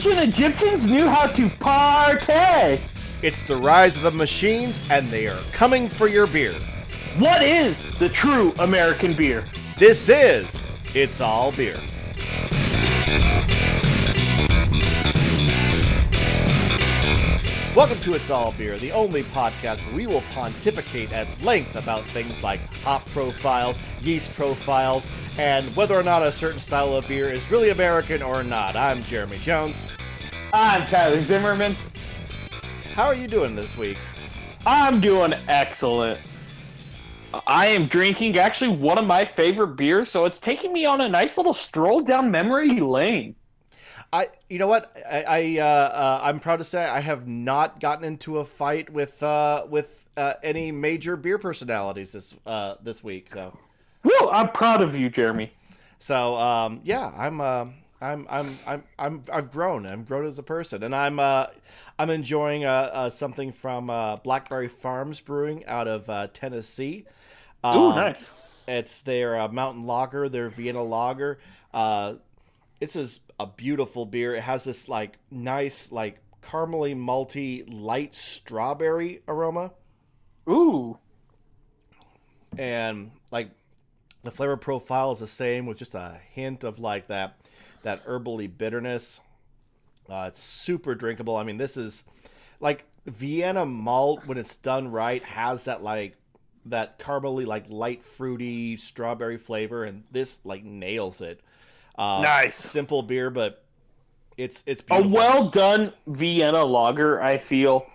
ancient Egyptians knew how to partay. It's the rise of the machines, and they are coming for your beer. What is the true American beer? This is It's All Beer. Welcome to It's All Beer, the only podcast where we will pontificate at length about things like hop profiles, yeast profiles, and whether or not a certain style of beer is really American or not. I'm Jeremy Jones. I'm Tyler Zimmerman. How are you doing this week? I'm doing excellent. I am drinking actually one of my favorite beers, so it's taking me on a nice little stroll down memory lane. I, you know what, I, I uh, uh, I'm proud to say I have not gotten into a fight with uh, with uh, any major beer personalities this uh, this week. So, Woo! I'm proud of you, Jeremy. so um, yeah, I'm, uh, I'm, I'm, I'm, I'm, I've grown. I'm grown as a person, and I'm, uh, I'm enjoying uh, uh, something from uh, Blackberry Farms Brewing out of uh, Tennessee. Ooh, Um, nice. It's their uh, mountain lager, their Vienna lager. Uh, this is a beautiful beer. It has this like nice, like caramely, malty, light strawberry aroma, Ooh, and like the flavor profile is the same with just a hint of like that that herbally bitterness. Uh, it's super drinkable. I mean, this is like Vienna malt when it's done right has that like that caramely, like light fruity strawberry flavor, and this like nails it. Uh, Nice. simple beer, but it's it's a well done Vienna lager. I feel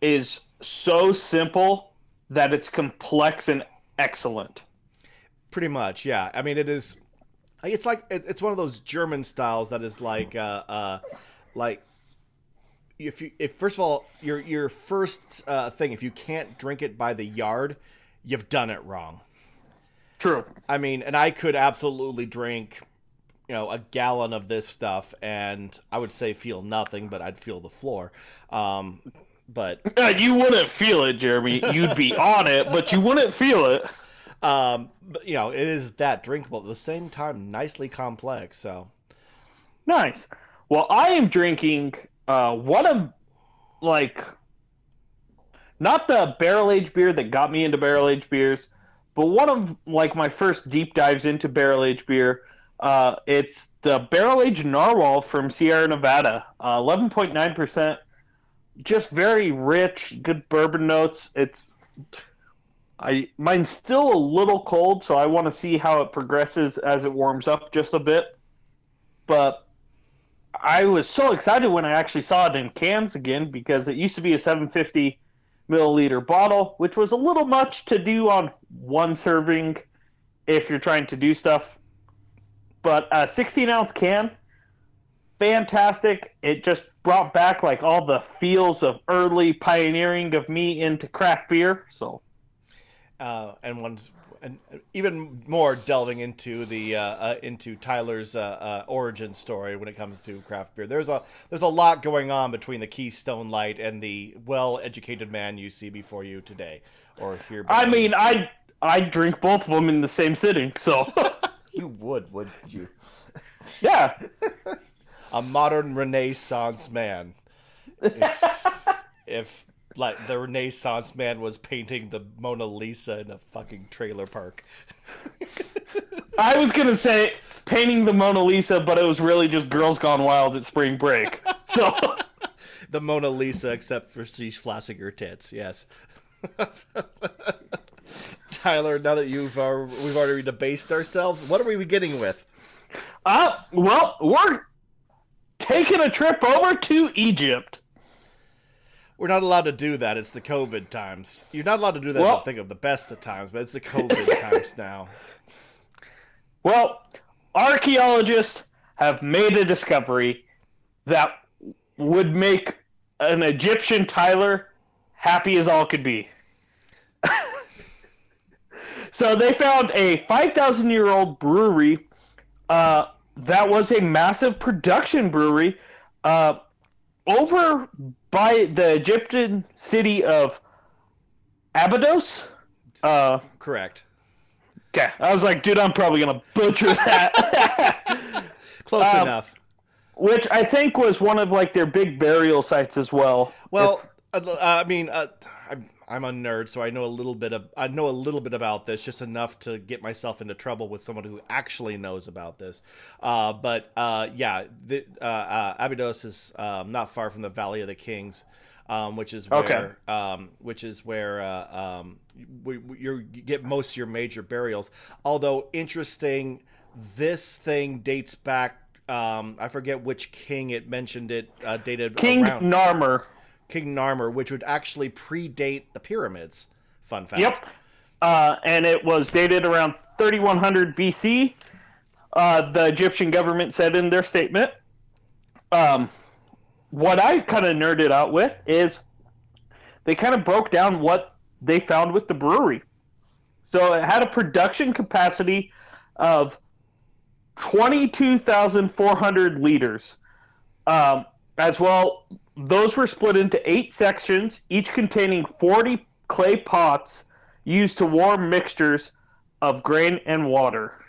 is so simple that it's complex and excellent. Pretty much, yeah. I mean, it is. It's like it, it's one of those German styles that is like, uh, uh, like if you if first of all your your first uh, thing if you can't drink it by the yard, you've done it wrong. True. I mean, and I could absolutely drink, you know, a gallon of this stuff, and I would say feel nothing, but I'd feel the floor. Um, but you wouldn't feel it, Jeremy. You'd be on it, but you wouldn't feel it. Um, but you know, it is that drinkable at the same time, nicely complex. So Nice. Well, I am drinking uh, one of like not the barrel aged beer that got me into barrel aged beers, but one of like my first deep dives into barrel aged beer. Uh, it's the barrel aged narwhal from Sierra Nevada, uh, eleven point nine percent. Just very rich, good bourbon notes. It's I mine's still a little cold, so I want to see how it progresses as it warms up just a bit. But I was so excited when I actually saw it in cans again because it used to be a 750 milliliter bottle, which was a little much to do on one serving if you're trying to do stuff. But a 16 ounce can, fantastic. It just brought back like all the feels of early pioneering of me into craft beer. So uh, and one and even more delving into the uh, uh, into Tyler's uh, uh, origin story when it comes to craft beer. There's a there's a lot going on between the Keystone Light and the well-educated man you see before you today, or here. I before you. mean, I I drink both of them in the same sitting. So you would, would you? yeah. A modern Renaissance man. If, if like the Renaissance man was painting the Mona Lisa in a fucking trailer park. I was gonna say painting the Mona Lisa, but it was really just girls gone wild at spring break. So the Mona Lisa, except for she's flashing her tits. Yes. Tyler, now that you've uh, we've already debased ourselves, what are we beginning with? uh well, we're taking a trip over to Egypt. We're not allowed to do that. It's the COVID times. You're not allowed to do that. Well- I think of the best of times, but it's the COVID times now. Well, archaeologists have made a discovery that would make an Egyptian Tyler happy as all could be. so they found a 5,000 year old brewery uh, that was a massive production brewery uh, over by the Egyptian city of Abydos. Uh, Correct. okay, I was like, dude, I'm probably gonna butcher that. Close Um, enough. which I think was one of like their big burial sites as well. Well, If- uh, I mean, uh, I'm a nerd, so I know a little bit of I know a little bit about this, just enough to get myself into trouble with someone who actually knows about this. Uh, but uh, yeah, the, uh, uh, Abydos is um, not far from the Valley of the Kings, um, which is where Okay. um, which is where uh, um, we, we, you're, you get most of your major burials. Although interesting, this thing dates back. Um, I forget which king it mentioned it uh, dated King around. Narmer. King Narmer, which would actually predate the pyramids. Fun fact. Yep. Uh, and it was dated around 3100 BC. Uh, the Egyptian government said in their statement. Um, what I kind of nerded out with is they kind of broke down what they found with the brewery. So it had a production capacity of 22,400 liters. Um, as well, those were split into eight sections, each containing 40 clay pots used to warm mixtures of grain and water.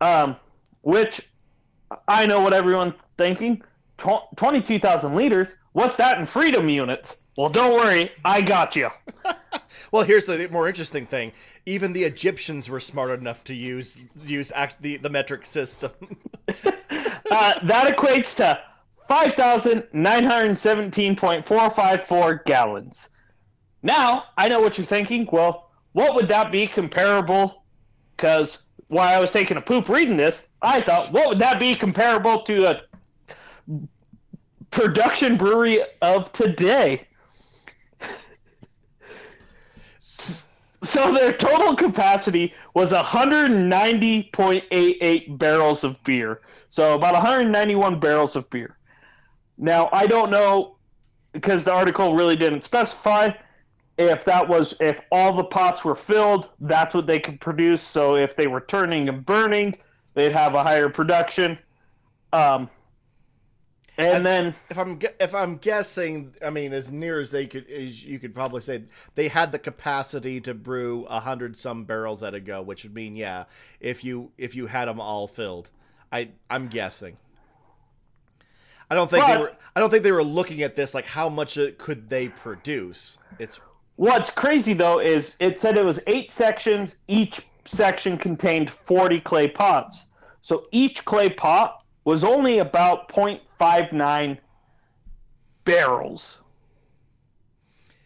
Um, which I know what everyone's thinking. 22,000 liters? What's that in freedom units? Well, don't worry, I got you. Well, here's the more interesting thing. Even the Egyptians were smart enough to use use act, the the metric system. Uh, that equates to 5,917.454 gallons. Now, I know what you're thinking. Well, what would that be comparable? Because while I was taking a poop reading this, I thought, what would that be comparable to a production brewery of today? So their total capacity was 190.88 barrels of beer. So about 191 barrels of beer. Now I don't know because the article really didn't specify if that was if all the pots were filled, that's what they could produce. So if they were turning and burning, they'd have a higher production. Um, and then if I'm if I'm guessing, I mean, as near as they could, as you could probably say they had the capacity to brew a hundred some barrels at a go, which would mean, yeah, if you if you had them all filled, I I'm guessing. I don't think they were. I don't think they were looking at this like how much could they produce. It's What's crazy though is it said it was eight sections. Each section contained 40 clay pots. So each clay pot was only about 0.59 barrels.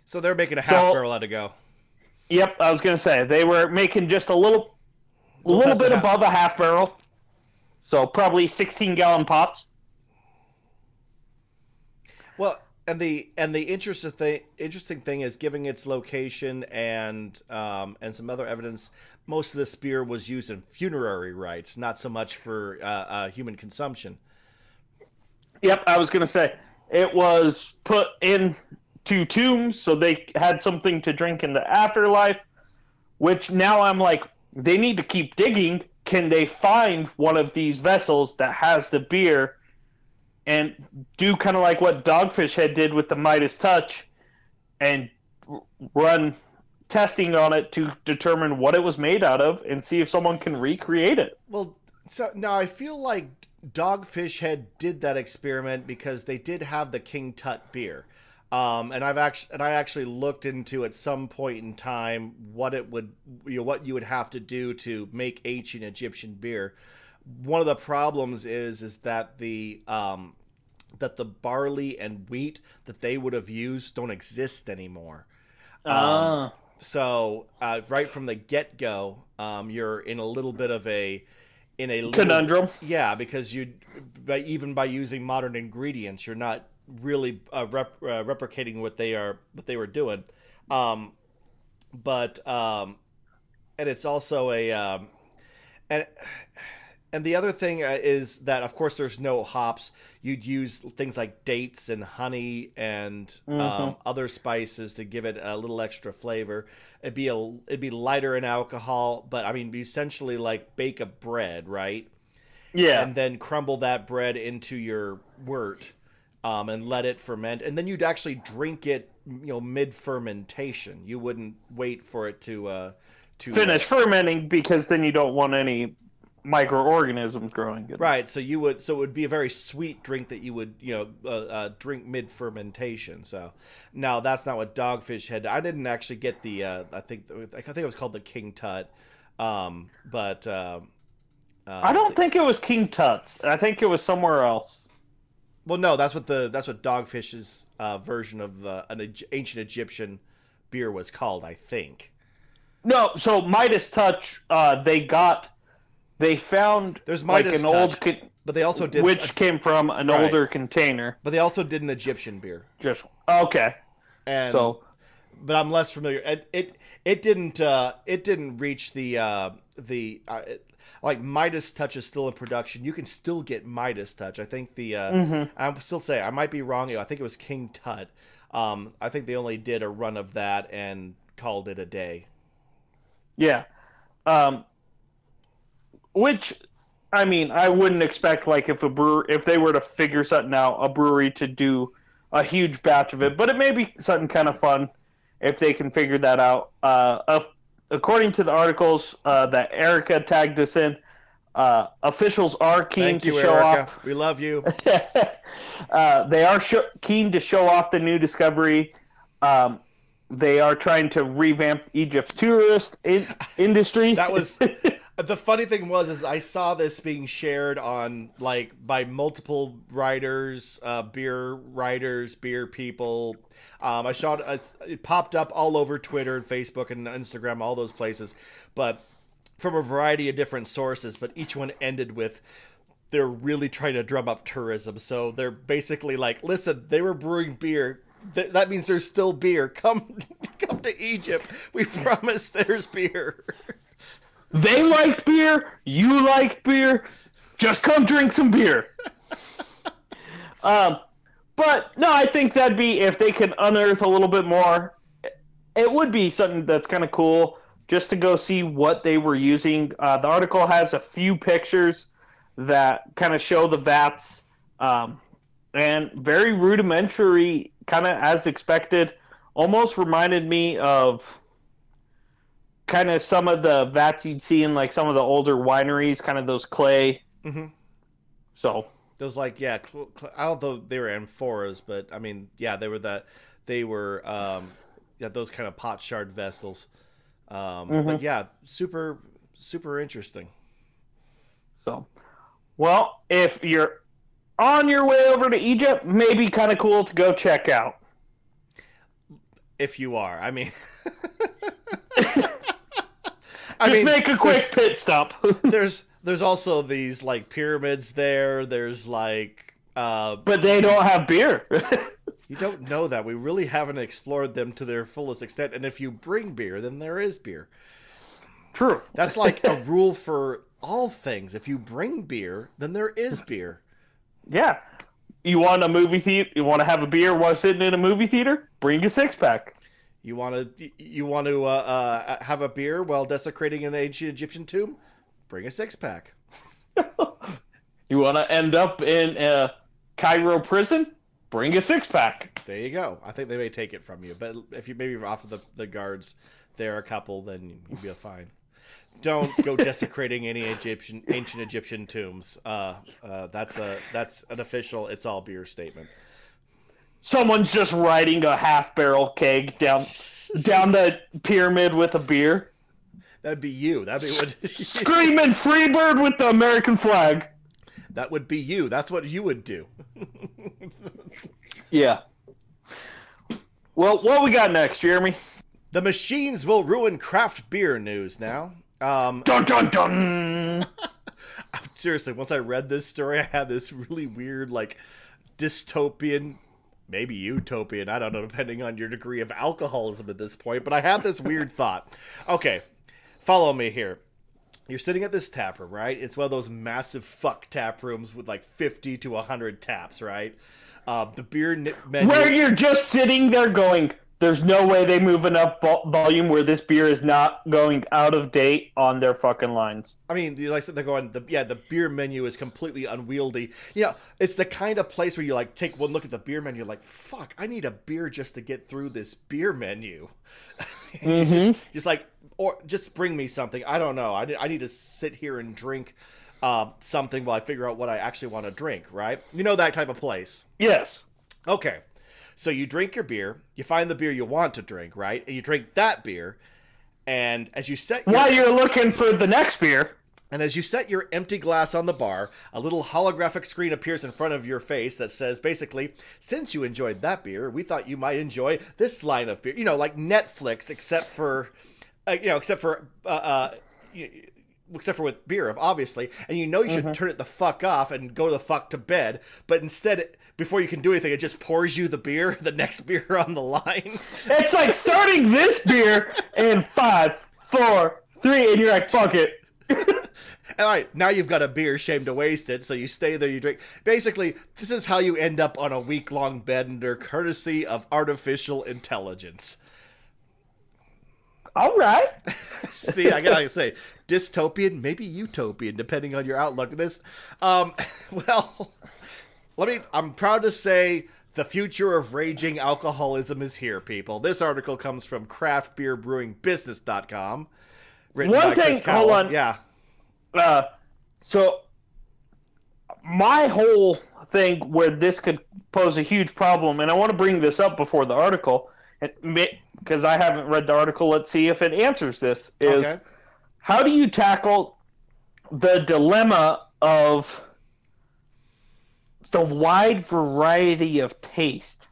so they're making a half So- barrel at a go. Yep, I was gonna say they were making just a little, a little bit half. above a half barrel. So probably 16 gallon pots. Well, and the and the interesting thing interesting thing is giving its location and um, and some other evidence. Most of this beer was used in funerary rites, not so much for uh, uh, human consumption. Yep, I was gonna say it was put into tombs, so they had something to drink in the afterlife. Which now I'm like, they need to keep digging. Can they find one of these vessels that has the beer, and do kind of like what Dogfish Head did with the Midas Touch, and run testing on it to determine what it was made out of, and see if someone can recreate it. Well, so now I feel like Dogfish Head did that experiment because they did have the King Tut beer. Um, and I've actually and I actually looked into at some point in time what it would you know what you would have to do to make ancient Egyptian beer. One of the problems is is that the um, that the barley and wheat that they would have used don't exist anymore. Ah. So uh, right from the get go, um, you're in a little bit of a in a little, Conundrum. Yeah, because you, by, even by using modern ingredients, you're not really uh, rep, uh, replicating what they are what they were doing. Um, but um, and it's also a um, and and the other thing uh, is that of course there's no hops. You'd use things like dates and honey and um, other spices to give it a little extra flavor. It'd be a it'd be lighter in alcohol, but I mean essentially like bake a bread, right? Yeah. and then crumble that bread into your wort um, and let it ferment and then you'd actually drink it you know mid fermentation you wouldn't wait for it to uh to finish fermenting because then you don't want any microorganisms growing it. Right. So you would so it would be a very sweet drink that you would you know uh, uh, drink mid fermentation. So now that's not what Dogfish had. I didn't actually get the. Uh, I think I think it was called the King Tut, um, but. Uh, uh, I don't think it was King Tut's. I think it was somewhere else. Well, no, that's what the that's what Dogfish's uh, version of uh, an ancient Egyptian beer was called. I think. No, so Midas Touch, uh, they got, they found There's like Midas an old, con- But they also did. which came from an Right. older container. but they also did an Egyptian beer. Just okay. And So but I'm less familiar. It it, it didn't uh, it didn't reach the uh, the uh, it- like Midas Touch is still in production. You can still get Midas Touch. I think the uh, Mhm. I'm still say I might be wrong. I think it was King Tut. Um, I think they only did a run of that and called it a day. yeah, um, which I mean, I wouldn't expect like if a brewer if they were to figure something out, a brewery to do a huge batch of it, but it may be something kind of fun if they can figure that out. Uh, of- according to the articles uh, that Erica tagged us in, uh, officials are keen Thank to you, show Erica. off We love you. uh, they are sho keen to show off the new discovery. Um, they are trying to revamp Egypt's tourist in- industry. That was the funny thing was is I saw this being shared on like by multiple writers, uh, beer writers, beer people. Um, I saw it, it popped up all over Twitter and Facebook and Instagram, all those places, but from a variety of different sources. But each one ended with. They're really trying to drum up tourism, so they're basically like, "Listen, they were brewing beer. Th- that means there's still beer. Come, come to Egypt. We promise there's beer." they liked beer. You liked beer. Just come drink some beer. um, but no, I think that'd be if they could unearth a little bit more. It would be something that's kind of cool just to go see what they were using. Uh, the article has a few pictures that kind of show the vats, um, and very rudimentary, kind of as expected. Almost reminded me of kind of some of the vats you'd see in like some of the older wineries, kind of those clay. Mhm. So Those like yeah, cl- cl- I they were amphoras, but I mean yeah, they were that they were um, yeah those kind of pot shard vessels. Um, But Mhm. yeah, super super interesting. So, well, if you're on your way over to Egypt, maybe kind of cool to go check out. If you are, I mean, Just make a quick pit stop. There's there's also these like pyramids there. There's like uh, but they don't have beer. you don't know that we really haven't explored them to their fullest extent. And if you bring beer, then there is beer. True. That's like a rule for all things. If you bring beer, then there is beer. Yeah. You want a movie theater? You want to have a beer while sitting in a movie theater? Bring a six pack. You want to you want to uh, uh, have a beer while desecrating an ancient Egyptian tomb? Bring a six pack. You want to end up in a Cairo prison? Bring a six pack. There you go. I think they may take it from you, but if you maybe offer the, the guards, there a couple, then you'll be fine. Don't go desecrating any Egyptian ancient Egyptian tombs. Uh, uh, that's a that's an official. It's all beer statement. Someone's just riding a half barrel keg down down the pyramid with a beer, That'd be you. That'd be what. screaming "Freebird" with the American flag. that would be you. That's what you would do. Yeah. Well, what we got next, Jeremy? The machines will ruin craft beer news now. Um, Dun dun dun. seriously, once I read this story, I had this really weird, like, dystopian, maybe utopian, I don't know, depending on your degree of alcoholism at this point, but I have this weird thought. Okay, follow me here. You're sitting at this tap room, right? It's one of those massive fuck tap rooms with like 50 to 100 taps, right? Uh, the beer menu. Where you're just sitting there going, "There's no way they move enough volume where this beer is not going out of date on their fucking lines." I mean, you like they're going. The, yeah, the beer menu is completely unwieldy. You know, it's the kind of place where you like take one look at the beer menu, like, fuck, I need a beer just to get through this beer menu. You just, just like or just bring me something. I don't know. I, I need to sit here and drink uh, something while I figure out what I actually want to drink. Right? You know that type of place. Yes. Okay. So you drink your beer, you find the beer you want to drink, right? And you drink that beer, and as you set your, while you're looking for the next beer, and as you set your empty glass on the bar, a little holographic screen appears in front of your face that says basically, since you enjoyed that beer, we thought you might enjoy this line of beer. You know, like Netflix, except for, uh, you know, except for, uh, uh, except for with beer, obviously. And you know you should mm-hmm. turn it the fuck off and go the fuck to bed. But instead, before you can do anything, it just pours you the beer, the next beer on the line. It's like starting this beer in five, four, three, and you're like, fuck it. All right, now you've got a beer, shame to waste it, so you stay there, you drink. Basically, this is how you end up on a week long bender, courtesy of artificial intelligence. All right. See, I gotta say, dystopian, maybe utopian, depending on your outlook. This, um, well, let me. I'm proud to say the future of raging alcoholism is here, people. This article comes from craftbeerbrewingbusiness.com. Written One thing, hold on. Yeah. Uh, so my whole thing where this could pose a huge problem, and I want to bring this up before the article, because I haven't read the article. Let's see if it answers this. Is okay. how do you tackle the dilemma of the wide variety of taste?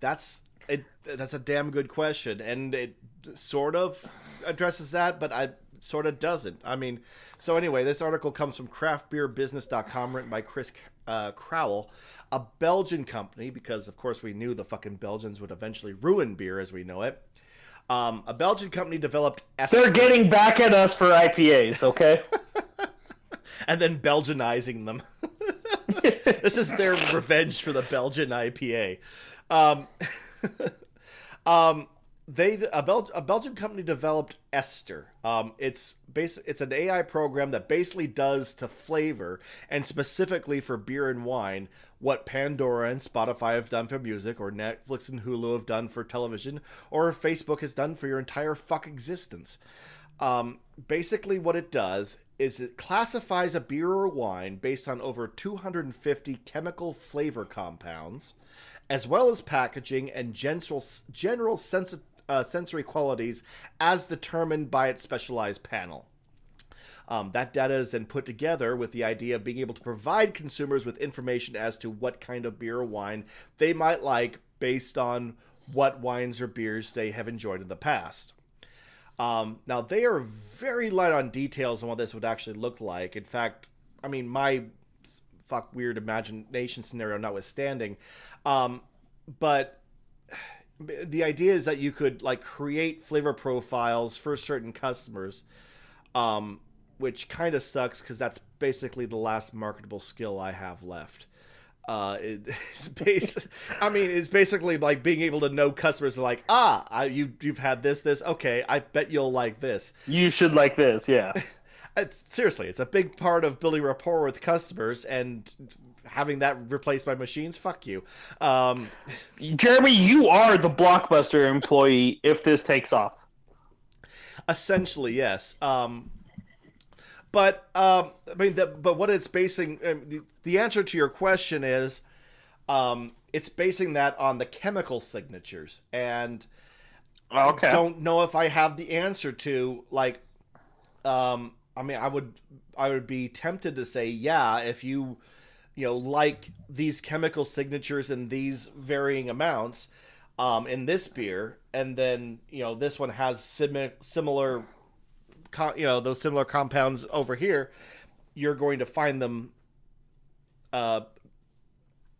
That's it. That's a damn good question, and it sort of addresses that, but I sort of doesn't. I mean, so anyway, this article comes from craftbeerbusiness.com, written by Chris uh, Crowell, a Belgian company, because of course we knew the fucking Belgians would eventually ruin beer as we know it. Um, a Belgian company developed. They're getting back at us for IPAs, okay? and then Belgianizing them. this is their revenge for the Belgian IPA. Um, um, they a, Bel- a Belgian company developed Ester. Um, it's bas- it's an AI program that basically does to flavor and specifically for beer and wine what Pandora and Spotify have done for music, or Netflix and Hulu have done for television, or Facebook has done for your entire fuck existence. Um, basically, what it does is it classifies a beer or wine based on over 250 chemical flavor compounds, as well as packaging and general general sensi- uh, sensory qualities as determined by its specialized panel. Um, that data is then put together with the idea of being able to provide consumers with information as to what kind of beer or wine they might like based on what wines or beers they have enjoyed in the past. Um, now, they are very light on details on what this would actually look like. In fact, I mean, my fuck weird imagination scenario notwithstanding, um, but the idea is that you could like create flavor profiles for certain customers um, which kind of sucks because that's basically the last marketable skill i have left uh, it's base, I mean, it's basically like being able to know customers are like, ah, I, you you've had this, this. Okay, I bet you'll like this. You should like this, yeah. it's, seriously, it's a big part of building rapport with customers, and having that replaced by machines, fuck you. Um, Jeremy, you are the blockbuster employee if this takes off. Essentially, yes. Um, but um, I mean, the, but what it's basing um, the, the, answer to your question is, um, it's basing that on the chemical signatures, and okay. I don't know if I have the answer to like. Um, I mean, I would I would be tempted to say yeah if you you know like these chemical signatures in these varying amounts um, in this beer, and then you know this one has sim- similar you know those similar compounds over here, you're going to find them. Uh,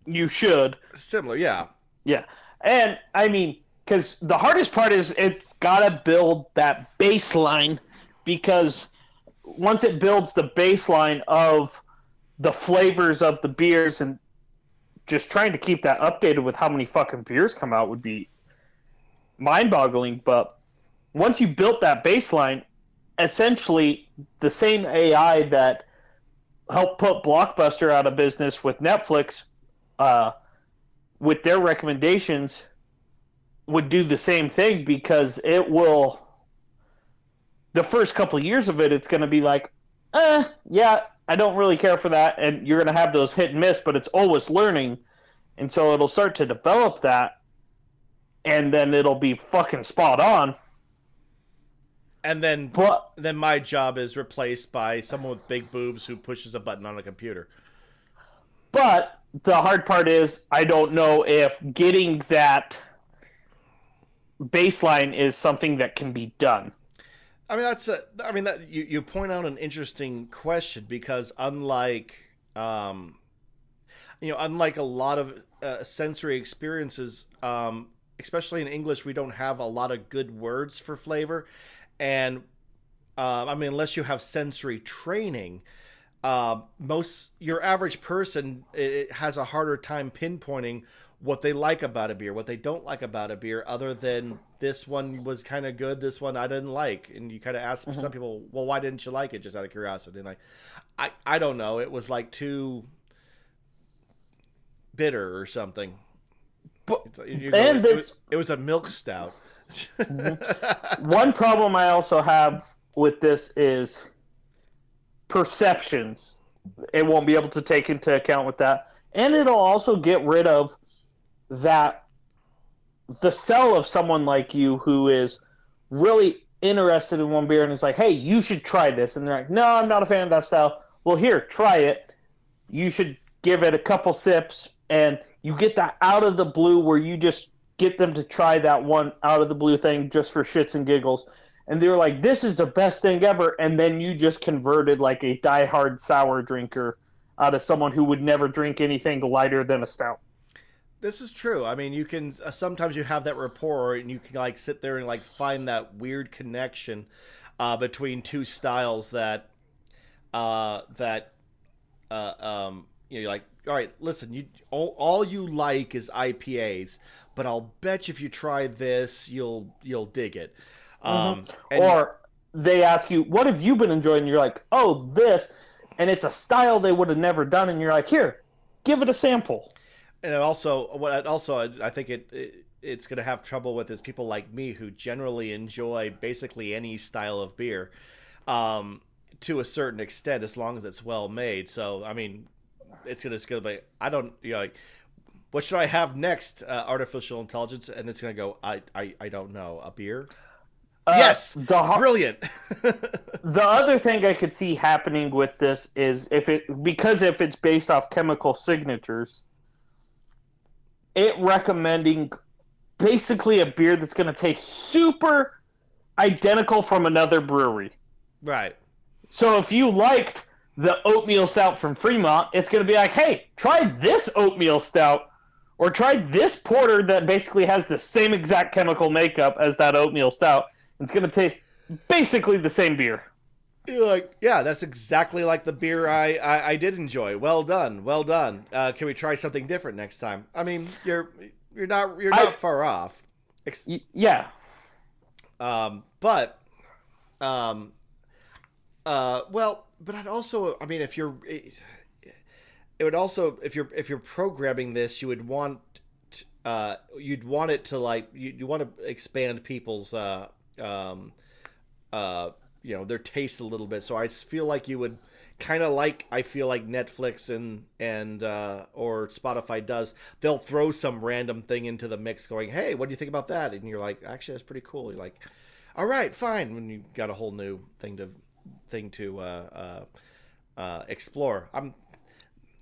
you should. Similar, yeah, yeah, and I mean, because the hardest part is it's got to build that baseline because once it builds the baseline of the flavors of the beers and just trying to keep that updated with how many fucking beers come out would be mind-boggling but once you built that baseline essentially the same AI that helped put Blockbuster out of business with Netflix, uh, with their recommendations, would do the same thing because it will the first couple years of it, it's going to be like, eh, yeah, I don't really care for that, and you're going to have those hit and miss, but it's always learning, and so it'll start to develop that, and then it'll be fucking spot on. And then, But then my job is replaced by someone with big boobs who pushes a button on a computer. but the hard part is I don't know if getting that baseline is something that can be done. I mean, that's a. I mean, that you you point out an interesting question because unlike, um, you know, unlike a lot of uh, sensory experiences, um, especially in English, we don't have a lot of good words for flavor, and uh, I mean, unless you have sensory training, uh, most your average person it, has a harder time pinpointing what they like about a beer, what they don't like about a beer, other than this one was kind of good, this one I didn't like, and you kind of ask uh-huh. some people, well, why didn't you like it? Just out of curiosity, and like, I I don't know, it was like too bitter or something. But And it, this- was, it was a milk stout. Mm-hmm. one problem I also have with this is perceptions. It won't be able to take into account with that. And it'll also get rid of that the sell of someone like you who is really interested in one beer and is like, hey, you should try this. And they're like, no, I'm not a fan of that style. Well, here, try it. You should give it a couple sips and you get that out of the blue where you just get them to try that one out of the blue thing just for shits and giggles. And they're like, this is the best thing ever. And then you just converted like a diehard sour drinker out of someone who would never drink anything lighter than a stout. This is true. I mean, you can uh, sometimes you have that rapport, and you can like sit there and like find that weird connection uh, between two styles that uh, that uh, um, you know, you're like, all right, listen, you all, all you like is IPAs, but I'll bet you if you try this, you'll you'll dig it. Um, and- or they ask you, what have you been enjoying? And you're like, oh, this. And it's a style they would have never done. And you're like, here, give it a sample. And also what also I think it, it it's going to have trouble with is people like me who generally enjoy basically any style of beer um, to a certain extent as long as it's well made. So I mean, it's gonna gonna be I don't you know like what should I have next? Uh, artificial intelligence, and it's gonna go. I I, I don't know a beer. Uh, yes, The, brilliant. the other thing I could see happening with this is if it because if it's based off chemical signatures, it recommending basically a beer that's going to taste super identical from another brewery. right. So if you liked the oatmeal stout from Fremont, it's going to be like, hey, try this oatmeal stout, or try this porter that basically has the same exact chemical makeup as that oatmeal stout. It's going to taste basically the same beer. You're like, yeah, that's exactly like the beer I, I, I did enjoy. Well done, well done. Uh, can we try something different next time? I mean, you're you're not you're not I- far off. Ex- yeah. um, but, um, uh, well, but I'd also, I mean, if you're, it, it would also if you're if you're programming this, you would want, uh, you'd want it to like you you want to expand people's uh um uh you know their taste a little bit. So I feel like you would kind of like I feel like Netflix and and uh, or Spotify does. They'll throw some random thing into the mix, going, "Hey, what do you think about that?" And you're like, "Actually, that's pretty cool." You're like, "All right, fine." When you got a whole new thing to thing to uh, uh, uh, explore. I'm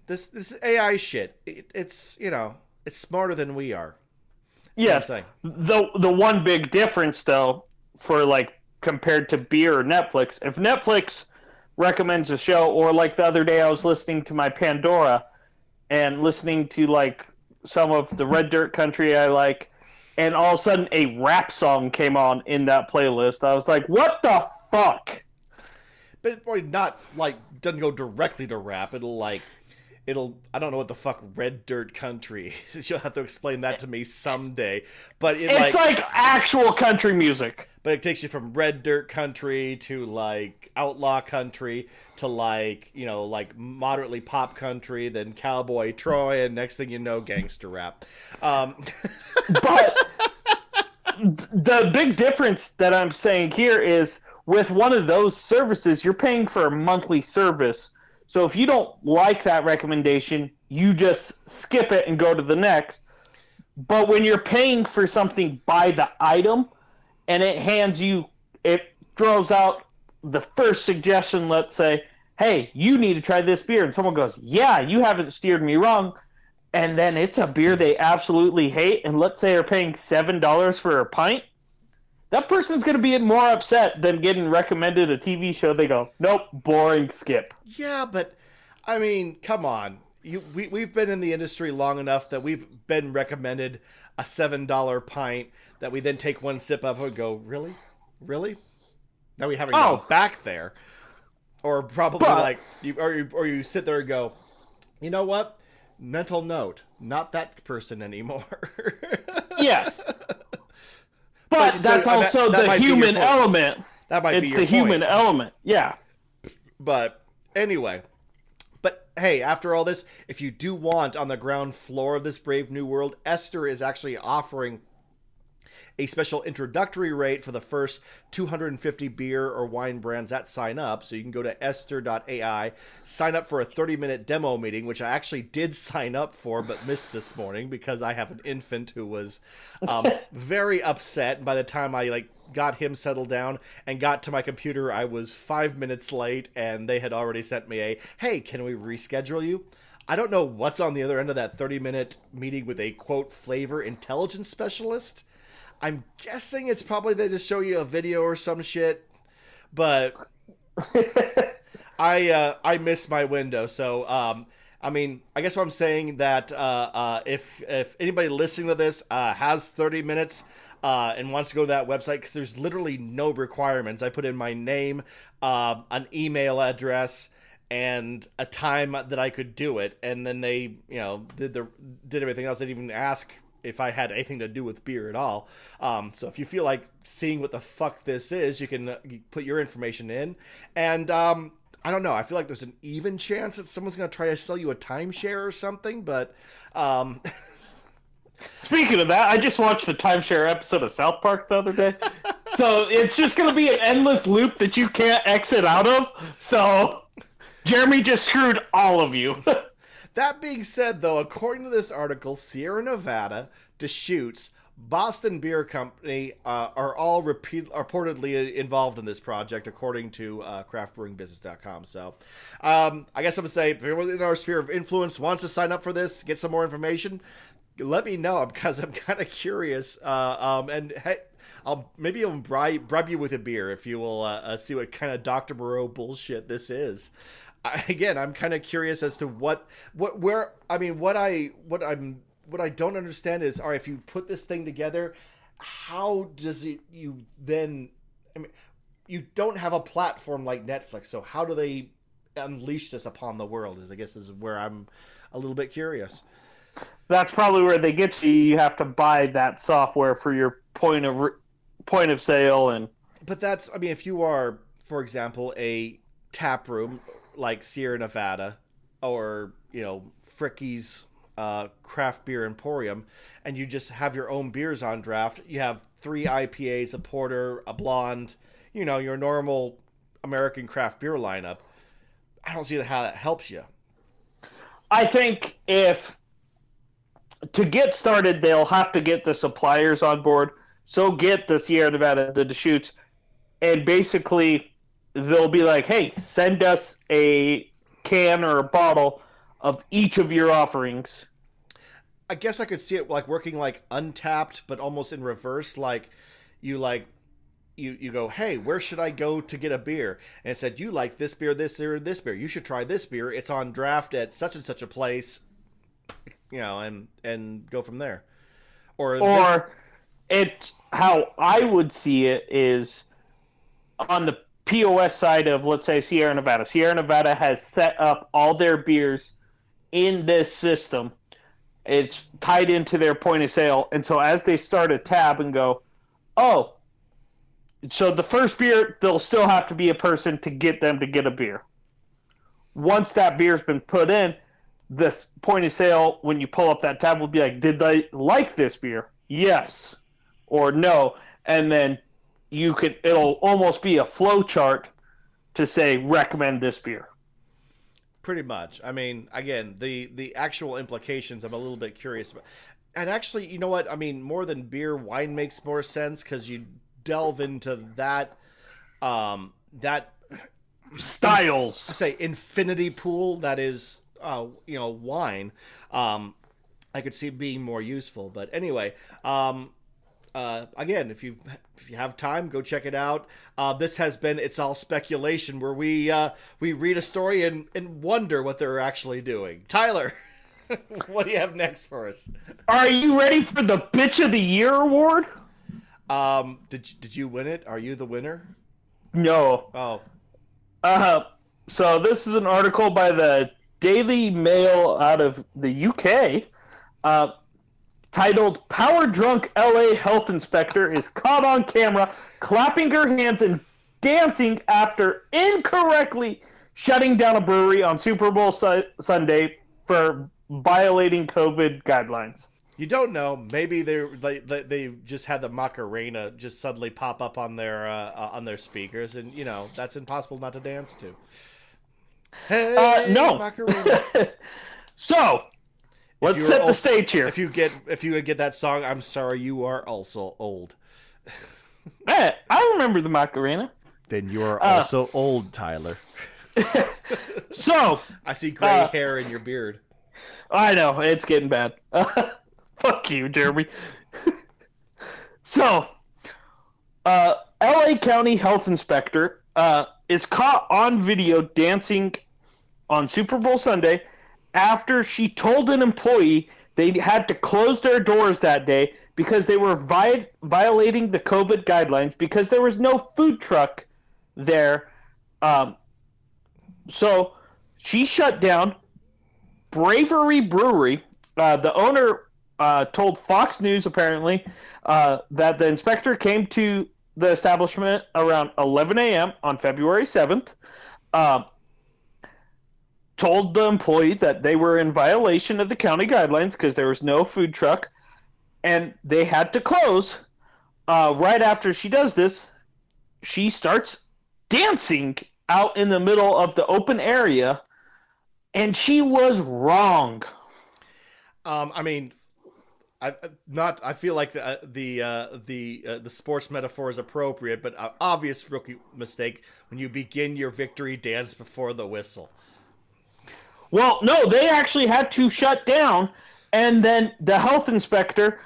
this this AI shit. It, it's you know it's smarter than we are. Yes. The the one big difference though for like compared to beer or Netflix, if Netflix recommends a show or like the other day I was listening to my Pandora and listening to like some of the Red Dirt country I like and all of a sudden a rap song came on in that playlist. I was like, "What the fuck?" but it probably not like doesn't go directly to rap. It'll like it'll I don't know what the fuck red dirt country is. You'll have to explain that to me someday. But it It's like, like actual country music. but it takes you from red dirt country to like outlaw country to like you know like moderately pop country, then cowboy Troy, and next thing you know, gangster rap. Um, But the big difference that I'm saying here is with one of those services, you're paying for a monthly service. So if you don't like that recommendation, you just skip it and go to the next. But when you're paying for something by the item and it hands you, it throws out the first suggestion, let's say, hey, you need to try this beer. And someone goes, yeah, you haven't steered me wrong. And then it's a beer they absolutely hate. And let's say they're paying $7 for a pint. That person's going to be more upset than getting recommended a TV show. They go, nope, boring, skip. Yeah, but I mean, come on. You, we, we've been in the industry long enough that we've been recommended a $7 pint that we then take one sip of and go, really? Really? Now we haven't oh. gone back there or probably but, like you or you or you sit there and go, you know what? Mental note, not that person anymore. yes. But, but that's so, also that, that the human element. That might be it's the point. human element. Yeah. But anyway, but hey, after all this, if you do want on the ground floor of this brave new world, Esther is actually offering a special introductory rate for the first 250 beer or wine brands that sign up. So you can go to esther.ai, sign up for a 30 minute demo meeting, which I actually did sign up for but missed this morning because I have an infant who was um, very upset. And by the time I like got him settled down and got to my computer, I was five minutes late and they had already sent me a, hey, can we reschedule you? I don't know what's on the other end of that 30 minute meeting with a quote flavor intelligence specialist. I'm guessing it's probably they just show you a video or some shit, but I uh, I missed my window. So um, I mean, I guess what I'm saying that uh, uh, if if anybody listening to this uh, has 30 minutes. Uh, and wants to go to that website because there's literally no requirements. I put in my name, um, an email address, and a time that I could do it, and then they, you know, did the did everything else. They didn't even ask if I had anything to do with beer at all. Um, so if you feel like seeing what the fuck this is, you can uh, put your information in. And um, I don't know. I feel like there's an even chance that someone's going to try to sell you a timeshare or something. But um... speaking of that, I just watched the timeshare episode of South Park the other day. so it's just going to be an endless loop that you can't exit out of. So Jeremy just screwed all of you. That being said, though, according to this article, Sierra Nevada, Deschutes, Boston Beer Company uh, are all repeat, reportedly involved in this project, according to uh, craftbrewingbusiness.com. So, um, I guess I'm gonna say if anyone in our sphere of influence wants to sign up for this, get some more information, let me know because I'm kind of curious. Uh, um, and hey, I'll maybe I'll bribe, bribe you with a beer if you will uh, uh, see what kind of Dr. Moreau bullshit this is. I, again, I'm kind of curious as to what what where I mean what I what I'm what I don't understand is all right if you put this thing together, how does it you then I mean you don't have a platform like Netflix, so how do they unleash this upon the world? Is I guess is where I'm a little bit curious. That's probably where they get you. You have to buy that software for your point of point of sale and. But that's I mean, if you are, for example, a tap room like Sierra Nevada or you know Fricky's uh, craft beer emporium, and you just have your own beers on draft. You have three IPAs, a porter, a blonde. You know your normal American craft beer lineup. I don't see how that helps you. I think if to get started, they'll have to get the suppliers on board. So get the Sierra Nevada, the Deschutes, and basically they'll be like, "Hey, send us a can or a bottle of each of your offerings." I guess I could see it like working like Untappd, but almost in reverse. Like you like you you go, "Hey, where should I go to get a beer?" And it said, "You like this beer, this beer, this beer. You should try this beer. It's on draft at such and such a place." You know, and and go from there. Or or this... it how I would see it is on the POS side of let's say Sierra Nevada. Sierra Nevada has set up all their beers in this system. It's tied into their point of sale, and so as they start a tab and go, oh, so the first beer there'll still have to be a person to get them to get a beer. Once that beer's been put in, this point of sale when you pull up that tab will be like, did they like this beer? Yes or no, and then you could it'll almost be a flow chart to say recommend this beer. Pretty much. I mean, again, the the actual implications I'm a little bit curious about. And actually, you know what? I mean, more than beer, wine makes more sense because you delve into that um that styles say infinity pool that is uh you know wine um i could see being more useful but anyway um uh, again, if you if you have time, go check it out. Uh, this has been it's all speculation, where we uh, we read a story and, and wonder what they're actually doing. Tyler, what do you have next for us? Are you ready for the Bitch of the Year award? Um, did did you win it? Are you the winner? No. Oh, Uh, so this is an article by the Daily Mail out of the UK, uh, titled "Power Drunk LA Health Inspector is caught on camera clapping her hands and dancing after incorrectly shutting down a brewery on Super Bowl su- Sunday for violating COVID guidelines." you don't know. Maybe they they they, just had the Macarena just suddenly pop up on their uh, uh, on their speakers, and you know that's impossible not to dance to. Hey, Uh, no. Macarena. So let's set the also- stage here. if you get if you get that song, I'm sorry, you are also old. I remember the Macarena. Then you are Uh, also old, Tyler. So I see gray uh, hair in your beard. I know it's getting bad. fuck you, Jeremy. so, uh, L.A. County Health Inspector uh, is caught on video dancing on Super Bowl Sunday after she told an employee they had to close their doors that day because they were vi- violating the COVID guidelines because there was no food truck there. Um, so she shut down Bravery Brewery. Uh, the owner uh, told Fox News apparently uh, that the inspector came to the establishment around 11 a.m. on February 7th. Told the employee that they were in violation of the county guidelines because there was no food truck and they had to close. Uh, right after she does this, she starts dancing out in the middle of the open area and she was wrong. Um, I mean, I not. I feel like the uh, the uh, the uh, the sports metaphor is appropriate, but obvious rookie mistake when you begin your victory dance before the whistle. Well, no, they actually had to shut down, and then the health inspector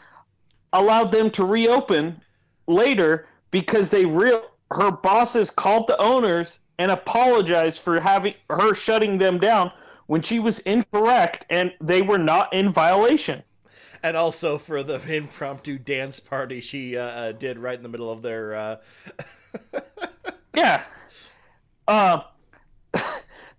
allowed them to reopen later because they real her bosses called the owners and apologized for having her shutting them down when she was incorrect and they were not in violation. And also for the impromptu dance party she uh, uh, did right in the middle of their. Uh... Yeah. Uh,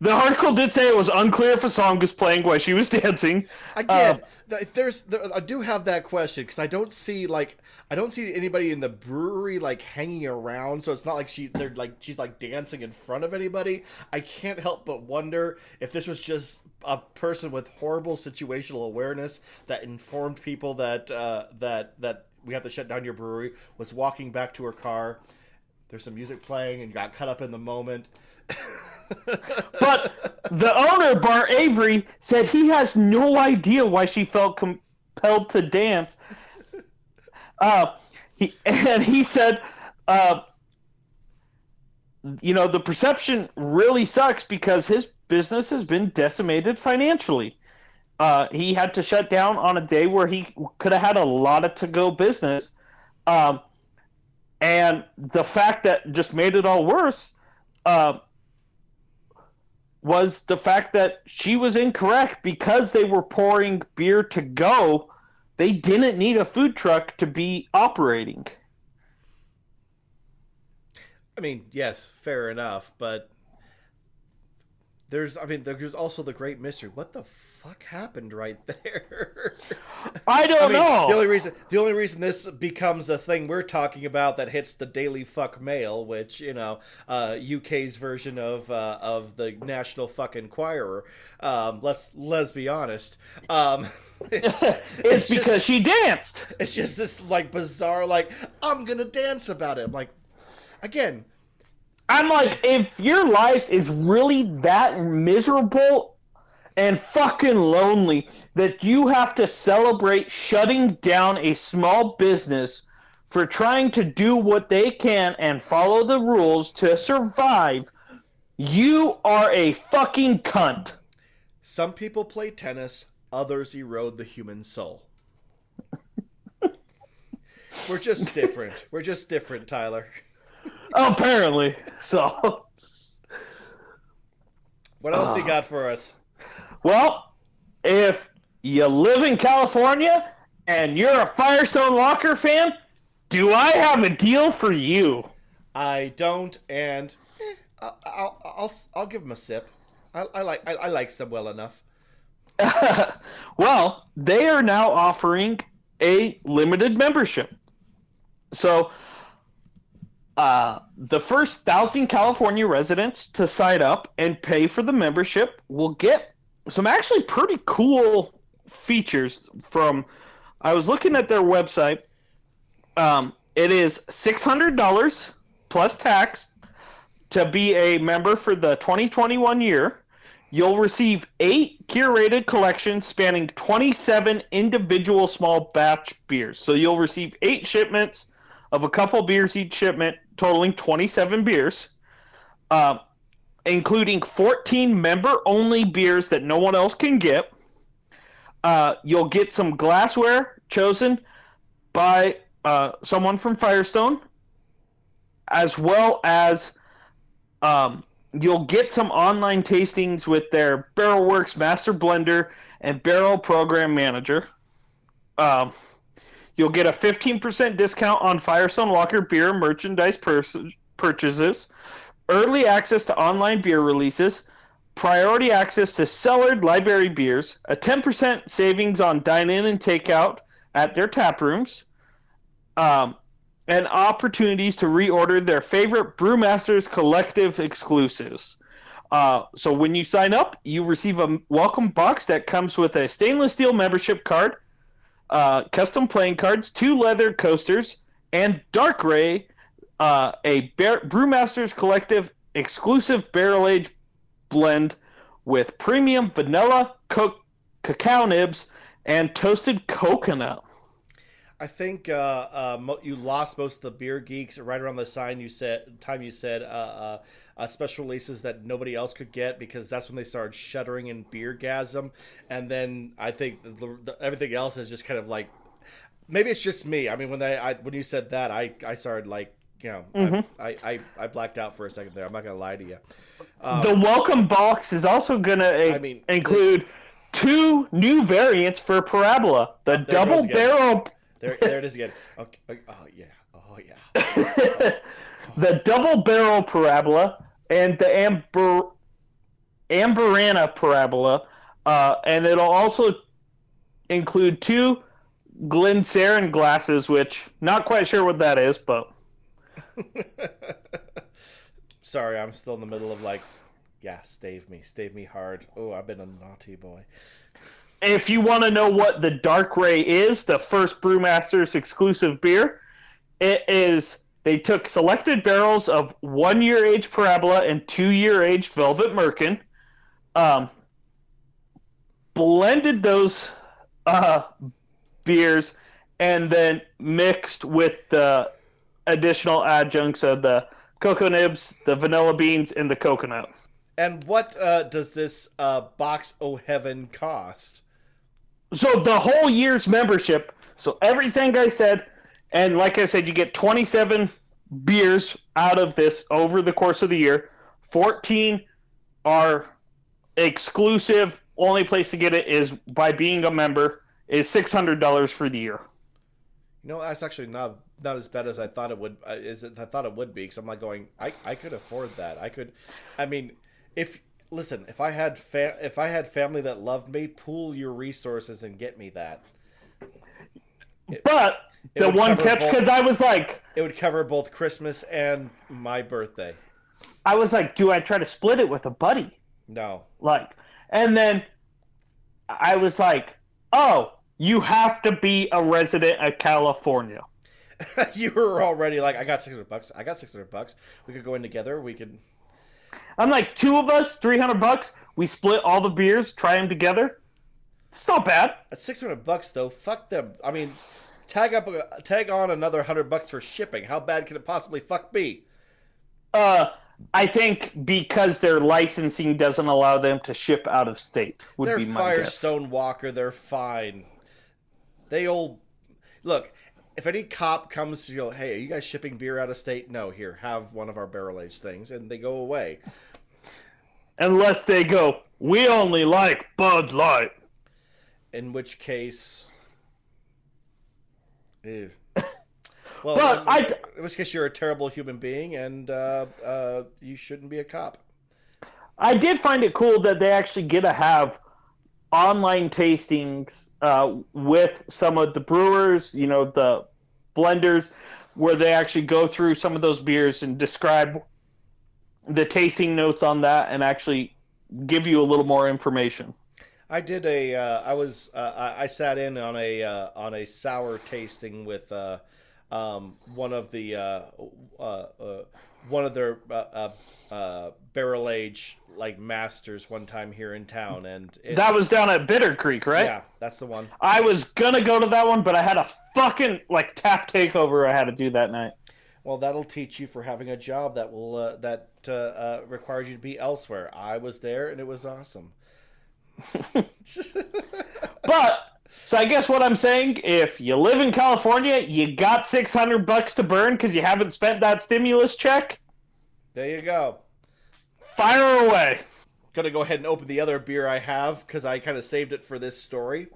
the article did say it was unclear if a song was playing while she was dancing. Again, Um, there's there, I do have that question because I don't see like I don't see anybody in the brewery like hanging around, so it's not like she they're like she's like dancing in front of anybody. I can't help but wonder if this was just a person with horrible situational awareness that informed people that uh, that that we have to shut down your brewery. Was walking back to her car. There's some music playing and got caught up in the moment. But the owner, Bart Avery, said he has no idea why she felt compelled to dance. Uh, he, and he said, uh, you know, the perception really sucks because his business has been decimated financially. Uh, he had to shut down on a day where he could have had a lot of to go business. Um, and the fact that just made it all worse uh, was the fact that she was incorrect because they were pouring beer to go. They didn't need a food truck to be operating. I mean, yes, fair enough, but there's I mean there's also the great mystery. What the fuck happened right there? I don't I mean, know. the only reason the only reason this becomes a thing we're talking about that hits the Daily Fuck Mail, which you know, uh, UK's version of uh, of the National Fuck Enquirer. Um, let's let's be honest. Um, it's, it's, it's just- because she danced. it's just this like bizarre like I'm gonna dance about it. I'm like again, I'm like, if your life is really that miserable and fucking lonely that you have to celebrate shutting down a small business for trying to do what they can and follow the rules to survive, you are a fucking cunt. some people play tennis, others erode the human soul. We're just different. We're just different, Tyler. Apparently. So, What else you ah. got for us? Well, if you live in California and you're a Firestone Walker fan, do I have a deal for you? I don't, and eh, I'll, I'll, I'll, I'll give them a sip. I, I like I, I like them well enough. well, they are now offering a limited membership. So, uh, the first thousand California residents to sign up and pay for the membership will get some actually pretty cool features from. I was looking at their website. Um, it is six hundred dollars plus tax to be a member for the 2021 year. You'll receive eight curated collections spanning 27 individual small batch beers. So you'll receive eight shipments of a couple beers each shipment, totaling 27 beers, uh, including 14 member only beers that no one else can get. Uh, you'll get some glassware chosen by uh, someone from Firestone, as well as um, you'll get some online tastings with their BarrelWorks Master Blender and Barrel Program Manager. Um, you'll get a 15% discount on Firestone Walker beer merchandise purs- purchases, early access to online beer releases, priority access to cellared library beers, a 10% savings on dine in and takeout at their tap rooms, um, and opportunities to reorder their favorite Brewmasters Collective exclusives. Uh, so when you sign up, you receive a welcome box that comes with a stainless steel membership card, uh, custom playing cards, two leather coasters, and Dark Ray, uh, a Bear- Brewmasters Collective exclusive barrel aged blend with premium vanilla, co- cacao nibs, and toasted coconut. I think uh, uh, you lost most of the beer geeks right around the sign you said time you said uh, uh, uh, special releases that nobody else could get because that's when they started shuddering in beergasm, and then I think the, the, everything else is just kind of like maybe it's just me. I mean, when they I, when you said that, I I started like you know I, I, I I blacked out for a second there. I'm not gonna lie to you. the welcome box is also going to I mean, include two new variants for Parabola: the there double barrel, There there it is again. Okay. Oh yeah. Oh yeah. the double barrel Parabola, and the amber Amburana Parabola, uh, and it'll also include two Glencairn glasses, which not quite sure what that is, but Sorry, I'm still in the middle of like, yeah, stave me, stave me hard. Oh, I've been a naughty boy. if you want to know what the Dark Ray is, the first Brewmasters exclusive beer, it is they took selected barrels of one year aged Parabola and two year aged Velvet Merkin, um, blended those uh, beers, and then mixed with the additional adjuncts of the cocoa nibs, the vanilla beans, and the coconut. And what uh, does this uh, box o heaven cost? So the whole year's membership. So everything I said, and like I said, you get 27 beers out of this over the course of the year. 14 are exclusive. Only place to get it is by being a member. Is six hundred dollars for the year. You know, that's actually not not as bad as I thought it would. Uh, is it, I thought it would be because I'm like going. I I could afford that. I could. I mean, if listen, if I had fa- if I had family that loved me, pool your resources and get me that. But It the one catch, because I was like, It would cover both Christmas and my birthday. I was like, do I try to split it with a buddy? No, Like, and then I was like, oh, you have to be a resident of California. you were already like, I got six hundred bucks. I got six hundred bucks. We could go in together. We could. I'm like two of us, three hundred bucks. We split all the beers, try them together. It's not bad. At six hundred bucks though, fuck them. I mean, tag up, tag on another hundred bucks for shipping. How bad can it possibly fuck be? Uh, I think because their licensing doesn't allow them to ship out of state. Would they're be my Firestone guess. Walker. They're fine. They all look. If any cop comes to go, hey, are you guys shipping beer out of state? No, here, have one of our barrel aged things, and they go away. Unless they go, we only like Bud Light. In which case, ew. well, But in, I- in which case you're a terrible human being, and uh, uh, you shouldn't be a cop. I did find it cool that they actually get to have online tastings uh, with some of the brewers, you know, the blenders, where they actually go through some of those beers and describe the tasting notes on that and actually give you a little more information. I did a. Uh, I was. Uh, I, sat in on a uh, on a sour tasting with uh, um, one of the uh, uh, one of their uh, uh, uh, barrel age like masters one time here in town, and That was down at Bitter Creek, right? yeah, that's the one. I was gonna go to that one, but I had a fucking like tap takeover I had to do that night. Well, that'll teach you for having a job that will uh, that uh, uh, requires you to be elsewhere. I was there, and it was awesome. But so I guess what I'm saying, if you live in California, you got 600 bucks to burn because you haven't spent that stimulus check. There you go. Fire away. gonna go ahead and open the other beer I have because I kind of saved it for this story.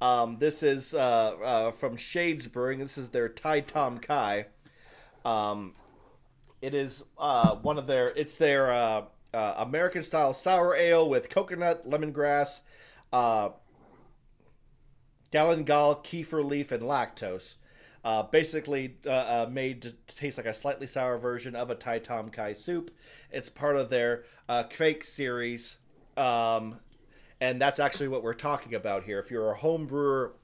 Um, this is uh, uh, from Shades Brewing. This is their Tai Tom Kai. Um, it is uh, one of their. It's their uh, uh, American style sour ale with coconut, lemongrass, uh, galangal, kefir leaf, and lactose. Uh, basically, uh, uh, made to taste like a slightly sour version of a Thai Tom Kai soup. It's part of their uh, Quake series, um, and that's actually what we're talking about here. If you're a home brewer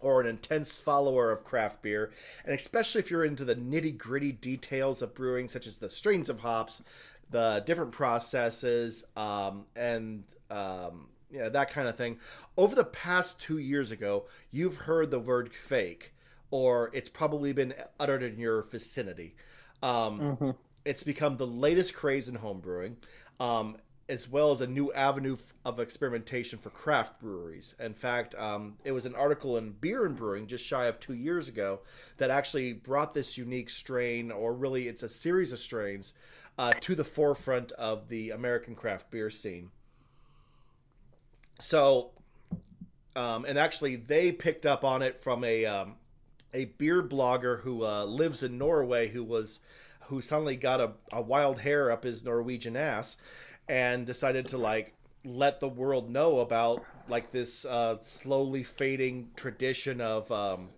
or an intense follower of craft beer, and especially if you're into the nitty gritty details of brewing, such as the strains of hops, the different processes, um, and um, yeah, that kind of thing. Over the past two years ago, you've heard the word Kvake, or it's probably been uttered in your vicinity. Um, It's become the latest craze in homebrewing, um, as well as a new avenue of experimentation for craft breweries. In fact, um, it was an article in Beer and Brewing just shy of two years ago that actually brought this unique strain, or really, it's a series of strains, uh, to the forefront of the American craft beer scene. So, um, and actually, they picked up on it from a um, a beer blogger who uh, lives in Norway, who was who suddenly got a, a wild hair up his Norwegian ass, and decided to like let the world know about like this uh, slowly fading tradition of um,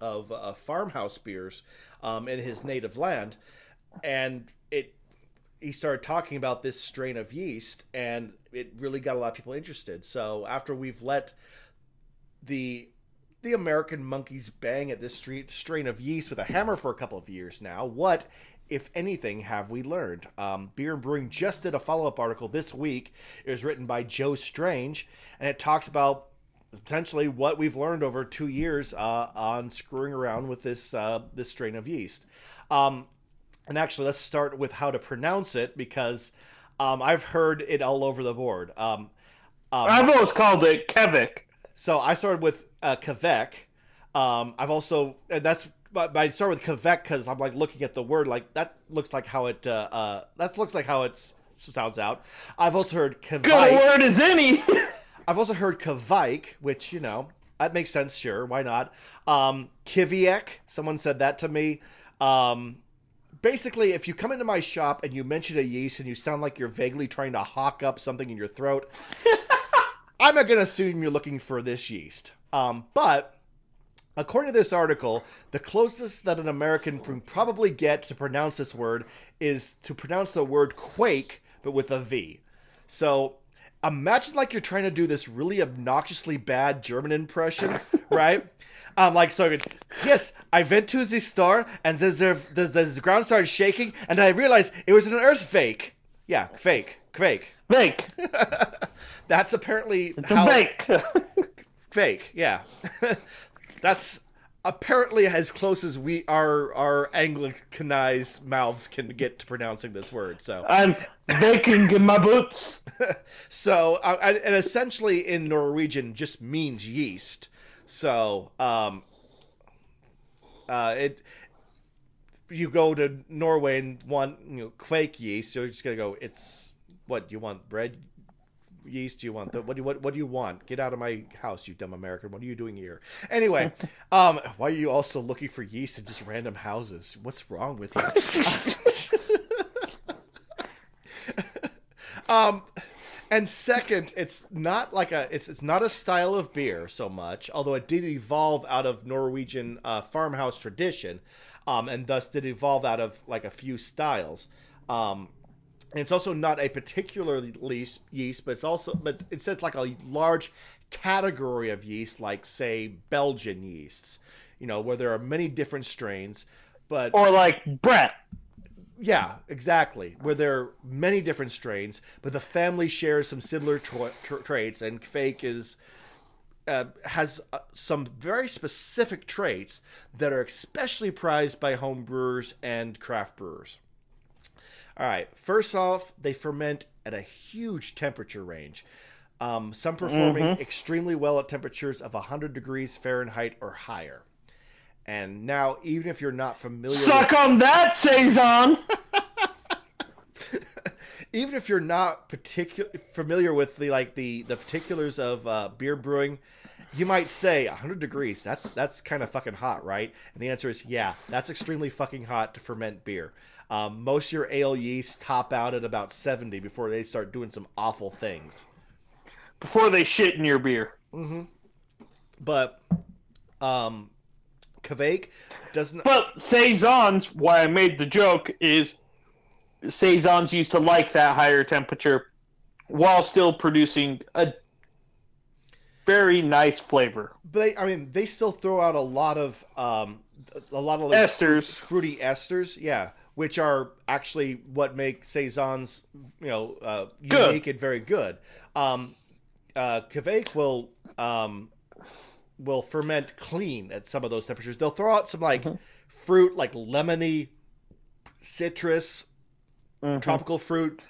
of uh, farmhouse beers um, in his native land, and it he started talking about this strain of yeast, and it really got a lot of people interested. So after we've let the the American monkeys bang at this strain of yeast with a hammer for a couple of years now, what, if anything, have we learned? Um, Beer and Brewing just did a follow up article this week. It was written by Joe Stange, and it talks about potentially what we've learned over two years uh, on screwing around with this uh, this strain of yeast. Um, and actually, let's start with how to pronounce it because um, I've heard it all over the board. Um, um, I've always called it Kevik. so I started with uh. Um, I've also and that's but, but I start with Quebec because I'm like looking at the word like that looks like how it uh, uh, that looks like how it sounds out. I've also heard Good word as any. I've also heard Kvike, which you know that makes sense. Sure, why not? Um, Kiviek. Someone said that to me. Um, basically, if you come into my shop and you mention a yeast and you sound like you're vaguely trying to hawk up something in your throat, I'm not going to assume you're looking for this yeast. Um, but according to this article, the closest that an American can probably get to pronounce this word is to pronounce the word quake, but with a V. So imagine like you're trying to do this really obnoxiously bad German impression, right? Um, like so. Good. Yes, I went to the store and the the, the, the ground started shaking, and I realized it was an earth fake. Yeah, fake, fake, Fake. That's apparently It's how a fake. fake. Yeah, that's apparently as close as we our our Anglicanized mouths can get to pronouncing this word. So I'm baking in my boots. So, uh, and essentially in Norwegian just means yeast. So, um, uh, it you go to Norway and want you know quake yeast, you're just gonna go. It's what you want bread yeast. You want the what do you what what do you want? Get out of my house, you dumb American. What are you doing here? Anyway, um, why are you also looking for yeast in just random houses? What's wrong with you? um and second it's not like a it's it's not a style of beer so much although it did evolve out of norwegian uh, farmhouse tradition um, and thus did evolve out of like a few styles um, and it's also not a particular yeast, yeast but it's also but instead it's like a large category of yeast like say belgian yeasts you know where there are many different strains but Or like Brett. yeah, exactly. Where there are many different strains, but the family shares some similar tra- tra- traits, and Kvake is uh, has uh, some very specific traits that are especially prized by home brewers and craft brewers. All right, first off, they ferment at a huge temperature range. Um, some performing extremely well at temperatures of 100 degrees Fahrenheit or higher. And now, even if you're not familiar, with- Suck on that, Saison. even if you're not particular familiar with the like the the particulars of uh, beer brewing, you might say 100 degrees. That's that's kind of fucking hot, right? And the answer is yeah, that's extremely fucking hot to ferment beer. Um, most of your ale yeast top out at about 70 before they start doing some awful things. Before they shit in your beer. But um, doesn't. But Saisons, why I made the joke is Saisons used to like that higher temperature while still producing a very nice flavor. But they, I mean, they still throw out a lot of um, a lot of like, Esters. fruity esters, yeah, which are actually what make saisons, you know, uh, unique and very good. Um, uh, will um, will ferment clean at some of those temperatures. They'll throw out some like fruit, like lemony, citrus, tropical fruit,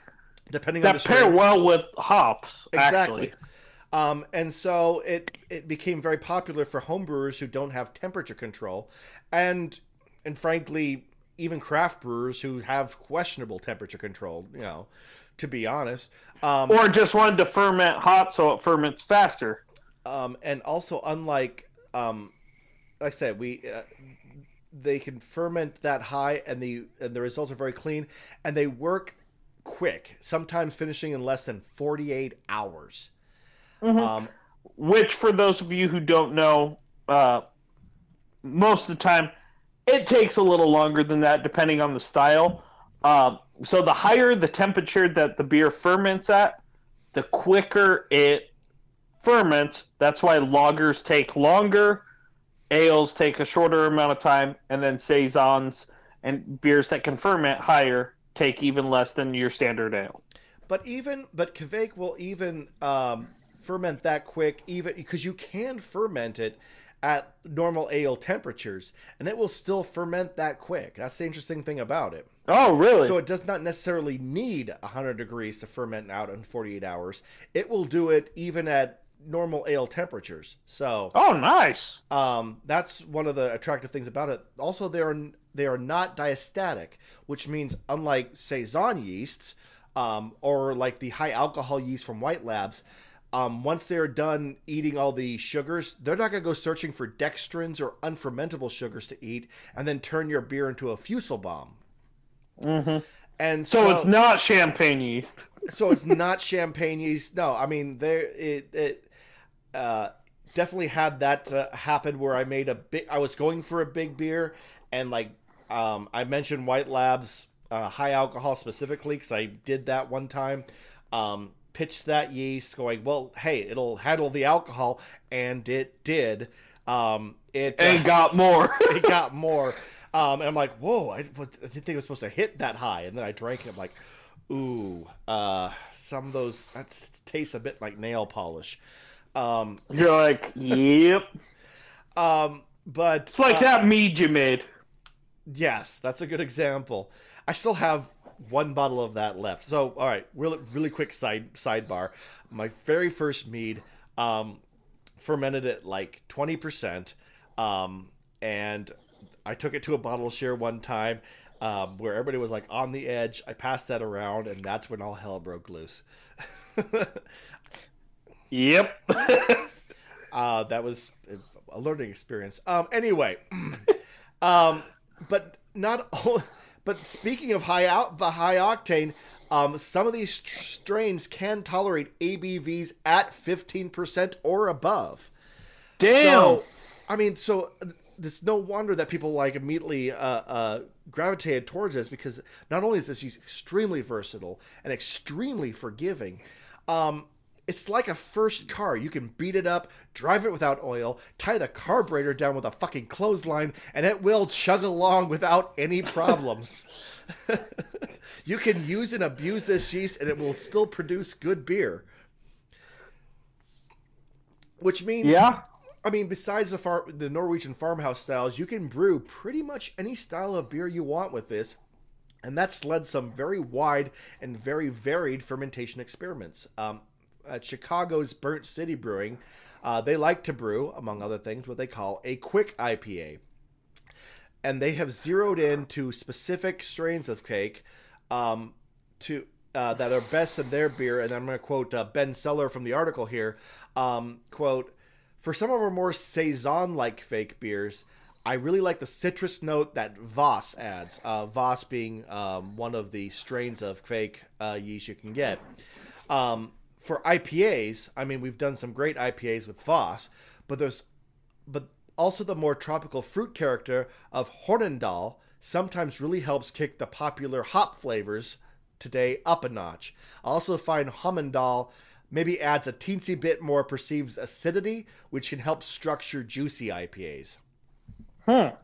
depending on the That pair well with hops. Exactly. Actually. Um, and so it it became very popular for homebrewers who don't have temperature control, and and frankly, even craft brewers who have questionable temperature control. You know, to be honest, um, Or just wanted to ferment hot so it ferments faster. um, and also unlike um, like I said, we uh, they can ferment that high, and the and the results are very clean, and they work quick. Sometimes finishing in less than forty eight hours. Um, Which, for those of you who don't know, uh, most of the time it takes a little longer than that, depending on the style. Um, so the higher the temperature that the beer ferments at, the quicker it ferments. That's why lagers take longer, ales take a shorter amount of time, and then saisons and beers that can ferment higher take even less than your standard ale. But even but Kvake will even um, ferment that quick, even because you can ferment it at normal ale temperatures, and it will still ferment that quick. That's the interesting thing about it. Oh, really? So it does not necessarily need 100 degrees to ferment out in 48 hours. It will do it even at normal ale temperatures. So oh, nice. um, that's one of the attractive things about it. Also, they are they are not diastatic, which means unlike saison yeasts um, or like the high alcohol yeast from White Labs, um, once they're done eating all the sugars, they're not going to go searching for dextrins or unfermentable sugars to eat and then turn your beer into a fusel bomb. hmm And So, so, it's not champagne yeast. so it's not champagne yeast. No, I mean there it it uh, definitely had that uh, happen where I made a big. I was going for a big beer, and like um, I mentioned White Labs uh, high alcohol specifically because I did that one time. Um, pitched that yeast, going, "Well, hey, it'll handle the alcohol," and it did. Um, it and uh, got more. it got more. Um, and I'm like, whoa, I, I, didn't think it was supposed to hit that high. And then I drank it. I'm like, ooh, uh, some of those that tastes a bit like nail polish. Um, You're like, yep. um, but It's like uh, that mead you made. Yes, that's a good example. I still have one bottle of that left. So, all right, really, really quick side sidebar. My very first mead um, fermented at like twenty percent, um, and I took it to a bottle share one time um, where everybody was like on the edge. I passed that around, and that's when all hell broke loose. Yep. Uh, that was a learning experience. Um, anyway, um, but not. All, but speaking of high out, the high octane, um, some of these tr- strains can tolerate ABVs at fifteen percent or above. Damn. So, I mean, so it's no wonder that people like immediately uh, uh, gravitated towards this because not only is this extremely versatile and extremely forgiving, um, it's like a first car. You can beat it up, drive it without oil, tie the carburetor down with a fucking clothesline, and it will chug along without any problems. you can use and abuse this yeast, and it will still produce good beer. Which means yeah. I mean, besides the far, the Norwegian farmhouse styles, you can brew pretty much any style of beer you want with this, and that's led some very wide and very varied fermentation experiments. Um, at Chicago's Burnt City Brewing, uh, they like to brew, among other things, what they call a quick IPA, and they have zeroed in to specific strains of cake um, to uh, that are best in their beer. And I'm going to quote uh, Ben Seller from the article here. Um, quote for some of our more saison like Kvake beers, I really like the citrus note that Voss adds. Uh, Voss being um, one of the strains of Kvake uh, yeast you can get. Um, for IPAs, I mean, we've done some great IPAs with Voss, but there's, but also the more tropical fruit character of Hornindal sometimes really helps kick the popular hop flavors today up a notch. I also find Hornindal maybe adds a teensy bit more perceived acidity, which can help structure juicy IPAs. Hmm.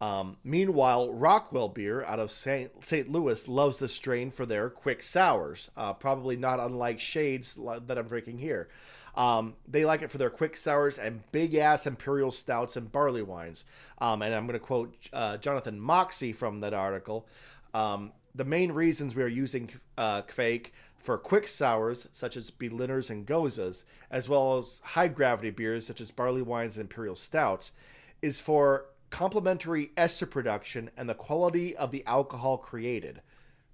Um, meanwhile, Rockwell Beer out of St. St. Louis loves the strain for their quick sours, uh, probably not unlike Shades that I'm drinking here. Um, they like it for their quick sours and big ass imperial stouts and barley wines. Um, and I'm going to quote uh, Jonathan Moxie from that article. Um, the main reasons we are using uh, Kvake for quick sours, such as Berliners and Gozas, as well as high gravity beers, such as barley wines and imperial stouts, is for complementary ester production and the quality of the alcohol created.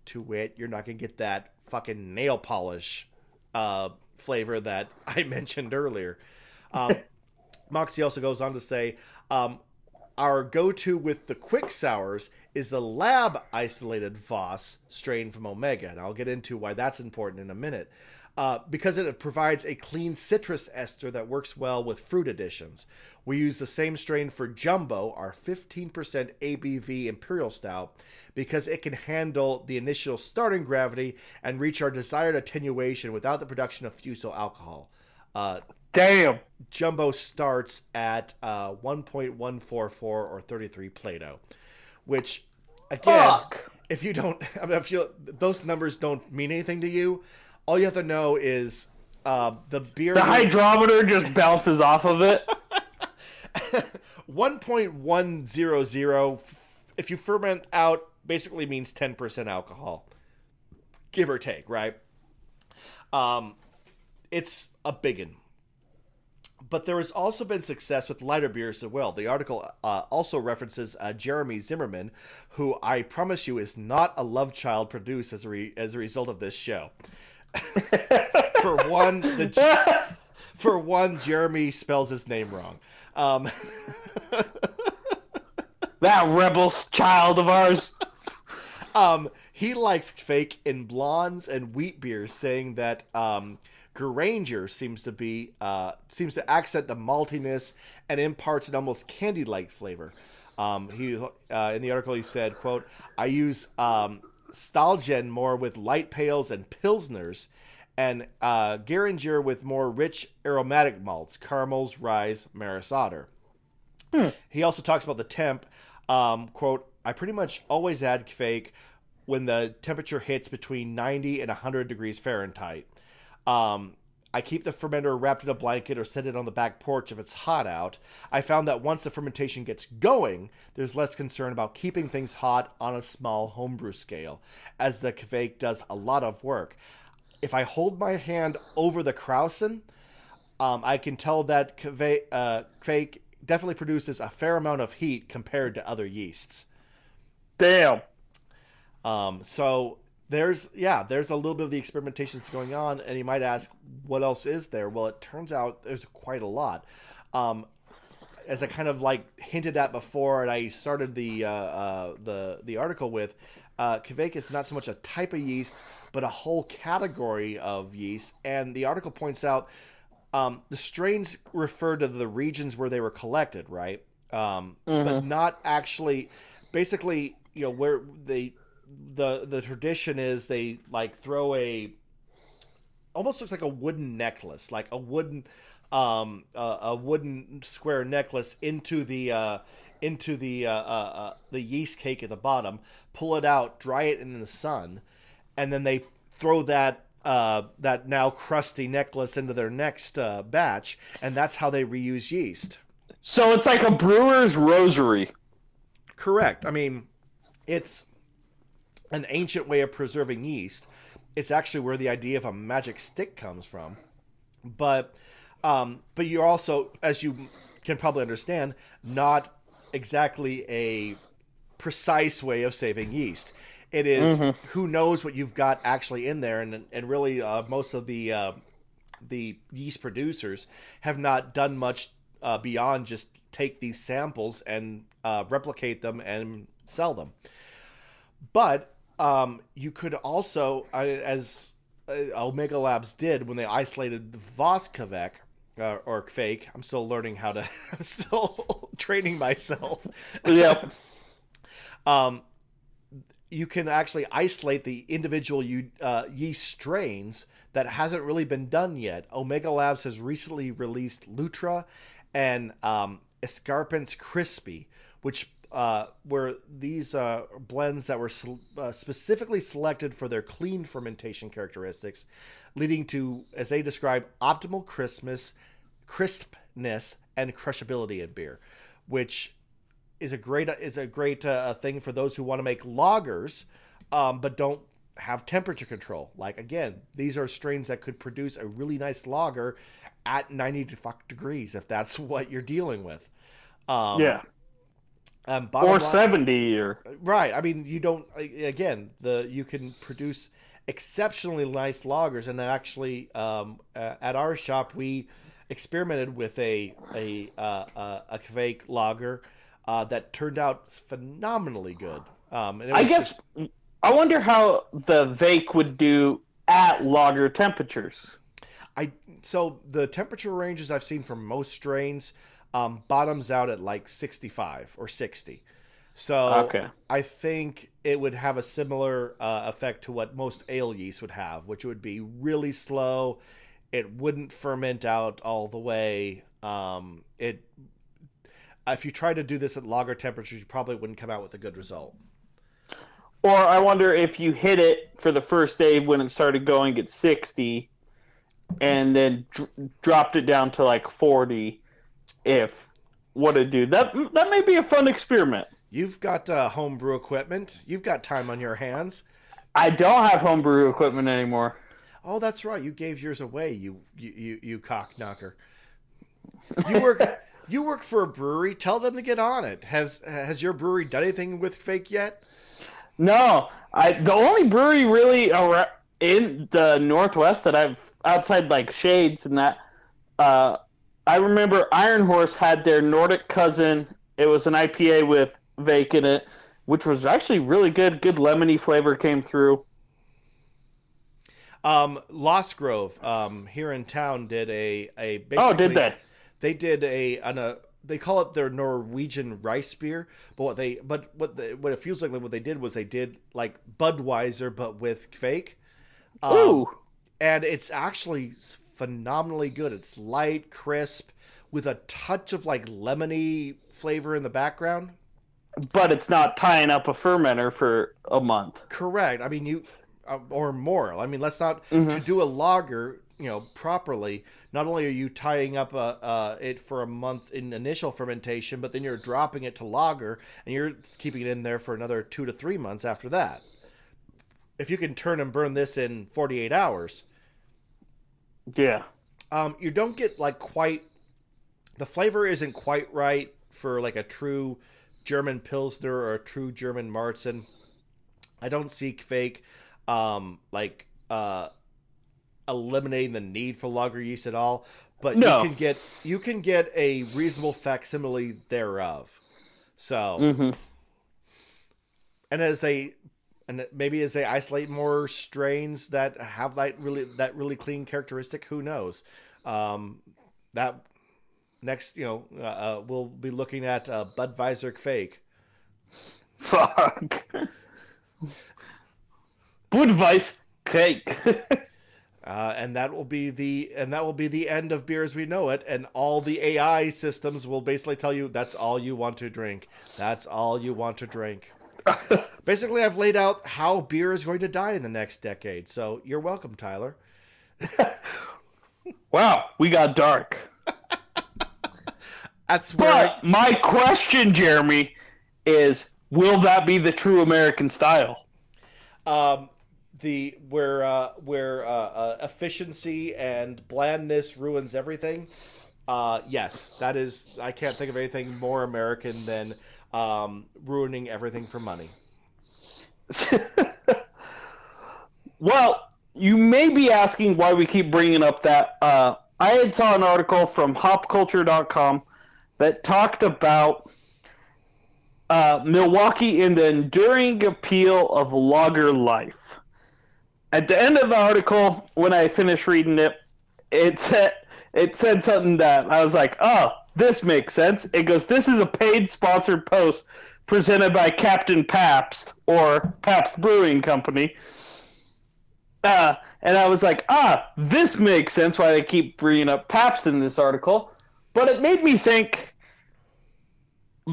To wit, you're not going to get that fucking nail polish uh, flavor that I mentioned earlier. Um, Moxie also goes on to say, um, our go-to with the quick sours is the lab isolated Voss strain from Omega, and I'll get into why that's important in a minute. Uh, because it provides a clean citrus ester that works well with fruit additions. We use the same strain for Jumbo, our 15% ABV Imperial Stout, because it can handle the initial starting gravity and reach our desired attenuation without the production of fusel alcohol. Uh, Damn. Jumbo starts at uh, 1.144 or 33 Plato, which again, Fuck. if you don't, I mean, if you those numbers don't mean anything to you, all you have to know is uh, the beer. The hydrometer just bounces off of it. 1.100. If you ferment out, basically means 10% alcohol, give or take, right? Um, it's a biggin but there has also been success with lighter beers as well. The article uh, also references uh, Jeremy Zimmerman, who I promise you is not a love child produced as a, re- as a result of this show. for one, the, for one, Jeremy spells his name wrong. Um, that rebel child of ours. um, he likes Kvake in blondes and wheat beers, saying that um, Granger seems to be uh, seems to accent the maltiness and imparts an almost candy-like flavor. Um, he uh, in the article he said, "quote I use um, Stalgen more with light pales and pilsners, and uh, Geringer with more rich aromatic malts, caramels, rye, maris otter. He also talks about the temp. Um, quote, I pretty much always add Kvake when the temperature hits between 90 and 100 degrees Fahrenheit. Um, I keep the fermenter wrapped in a blanket or set it on the back porch if it's hot out. I found that once the fermentation gets going, there's less concern about keeping things hot on a small homebrew scale, as the Kvake does a lot of work. If I hold my hand over the Krausen, um, I can tell that Kvake, uh, Kvake definitely produces a fair amount of heat compared to other yeasts. Damn. Um, so there's yeah, there's a little bit of the experimentation that's going on, and you might ask, what else is there? Well, it turns out there's quite a lot. Um, as I kind of like hinted at before, and I started the uh, uh, the the article with, uh, Kvake is not so much a type of yeast, but a whole category of yeast. And the article points out um, the strains refer to the regions where they were collected, right? Um, But not actually. Basically, you know where they the the tradition is they like throw a almost looks like a wooden necklace, like a wooden um uh, a wooden square necklace into the uh into the uh, uh, uh the yeast cake at the bottom, pull it out, dry it in the sun, and then they throw that uh that now crusty necklace into their next uh, batch, and that's how they reuse yeast. So it's like a brewer's rosary. Correct. I mean, it's an ancient way of preserving yeast. It's actually where the idea of a magic stick comes from. But um, but you're also, as you can probably understand, not exactly a precise way of saving yeast. It is who knows what you've got actually in there, and and really uh, most of the uh, the yeast producers have not done much uh, beyond just take these samples and uh, replicate them and sell them. But um, you could also, as uh, Omega Labs did when they isolated the Voskavek uh, or Kvake. I'm still learning how to. I'm still training myself. Yep. Um, you can actually isolate the individual you, uh, yeast strains that hasn't really been done yet. Omega Labs has recently released Lutra and um, Escarpance Crispy, which uh, were these uh, blends that were uh, specifically selected for their clean fermentation characteristics, leading to, as they describe, optimal crispness, crispness, and crushability in beer, which is a great is a great uh, thing for those who want to make lagers, um, but don't have temperature control. Like again, these are strains that could produce a really nice lager at 90 fuck degrees if that's what you're dealing with. Um, yeah. Um, Or line- 70 or Right. I mean, you don't. Again, the you can produce exceptionally nice loggers, and actually, um, uh, at our shop, we experimented with a a uh, a Kvake lager uh, that turned out phenomenally good. Um, and it I guess just- I wonder how the Vake would do at lager temperatures. I so the temperature ranges I've seen for most strains um, bottoms out at like 65 or 60. So Okay. I think it would have a similar uh, effect to what most ale yeast would have, which would be really slow. It wouldn't ferment out all the way. Um, it if you try to do this at lager temperatures, you probably wouldn't come out with a good result. Or I wonder if you hit it for the first day when it started going at 60 and then dr- dropped it down to like 40 if what it do. That that may be a fun experiment. You've got uh, homebrew equipment. You've got time on your hands. I don't have homebrew equipment anymore. Oh, that's right. You gave yours away. You you you, you cock knocker. You work you work for a brewery. Tell them to get on it. Has has your brewery done anything with Kvake yet? No, I the only brewery really in the Northwest that I've outside like Shades and that. Uh, I remember Iron Horse had their Nordic cousin. It was an IPA with Vake in it, which was actually really good. Good lemony flavor came through. Um, Lost Grove um, here in town did a a basically, Oh, did they? They did a an a they call it their Norwegian rice beer, but what they but what the, what it feels like what they did was they did like Budweiser but with Kvake. Um, Ooh, and it's actually phenomenally good. It's light, crisp, with a touch of like lemony flavor in the background. But it's not tying up a fermenter for a month. Correct. I mean, you uh, or more. I mean, let's not mm-hmm. to do a lager, you know, properly. Not only are you tying up a, uh, it for a month in initial fermentation, but then you're dropping it to lager, and you're keeping it in there for another two to three months after that. If you can turn and burn this in 48 hours, yeah, um, you don't get like quite the flavor isn't quite right for like a true German Pilsner or a true German Marzen. I don't see kveik um, like uh, eliminating the need for lager yeast at all, but no. you can get you can get a reasonable facsimile thereof. So, mm-hmm. and as they and maybe as they isolate more strains that have that really that really clean characteristic, who knows? Um, that next, you know, uh, uh, we'll be looking at uh, Budweiser kveik. Fuck. Budweiser cake. uh, and that will be the and that will be the end of beer as we know it. And all the AI systems will basically tell you that's all you want to drink. That's all you want to drink. basically, I've laid out how beer is going to die in the next decade. So you're welcome, Tyler. wow, we got dark. That's where but my question, Jeremy, is will that be the true American style? Um, the where uh, where uh, uh, efficiency and blandness ruins everything. Uh, yes, that is. I can't think of anything more American than um, ruining everything for money. well, you may be asking why we keep bringing up that. Uh, I had saw an article from HopCulture.com that talked about uh, Milwaukee and the enduring appeal of lager life. At the end of the article, when I finished reading it, it said it said something that I was like, "Oh, this makes sense." It goes, "This is a paid sponsored post presented by Captain Pabst or Pabst Brewing Company." Uh, and I was like, "Ah, this makes sense why they keep bringing up Pabst in this article." But it made me think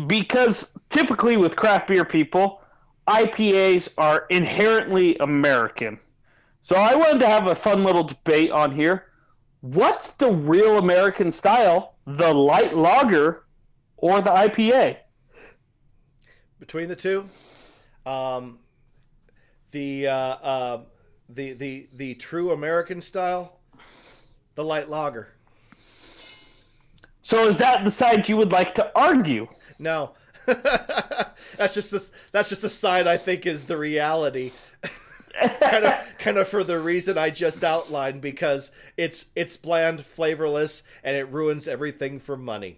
because typically with craft beer people, IPAs are inherently American. So I wanted to have a fun little debate on here. What's the real American style, the light lager or the IPA? Between the two, um, the uh, uh, the the the true American style, the light lager. So is that the side you would like to argue? No, that's just this. That's just a side I think is the reality. Kind of, kind of for the reason I just outlined, because it's it's bland, flavorless, and it ruins everything for money.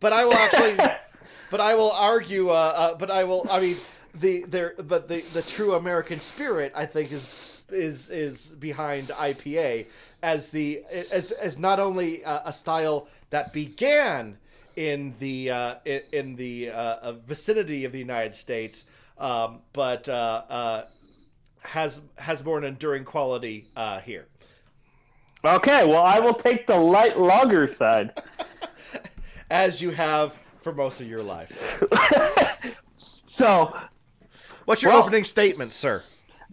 But I will actually, but I will argue. Uh, uh, but I will. I mean, the there, but the the true American spirit, I think, is is is behind IPA as the as as not only a, a style that began in the uh, in, in, the uh, vicinity of the United States, um, but uh, uh has has more an enduring quality uh, here. Okay, well, I will take the light lager side, as you have for most of your life. so, what's your well, opening statement, sir?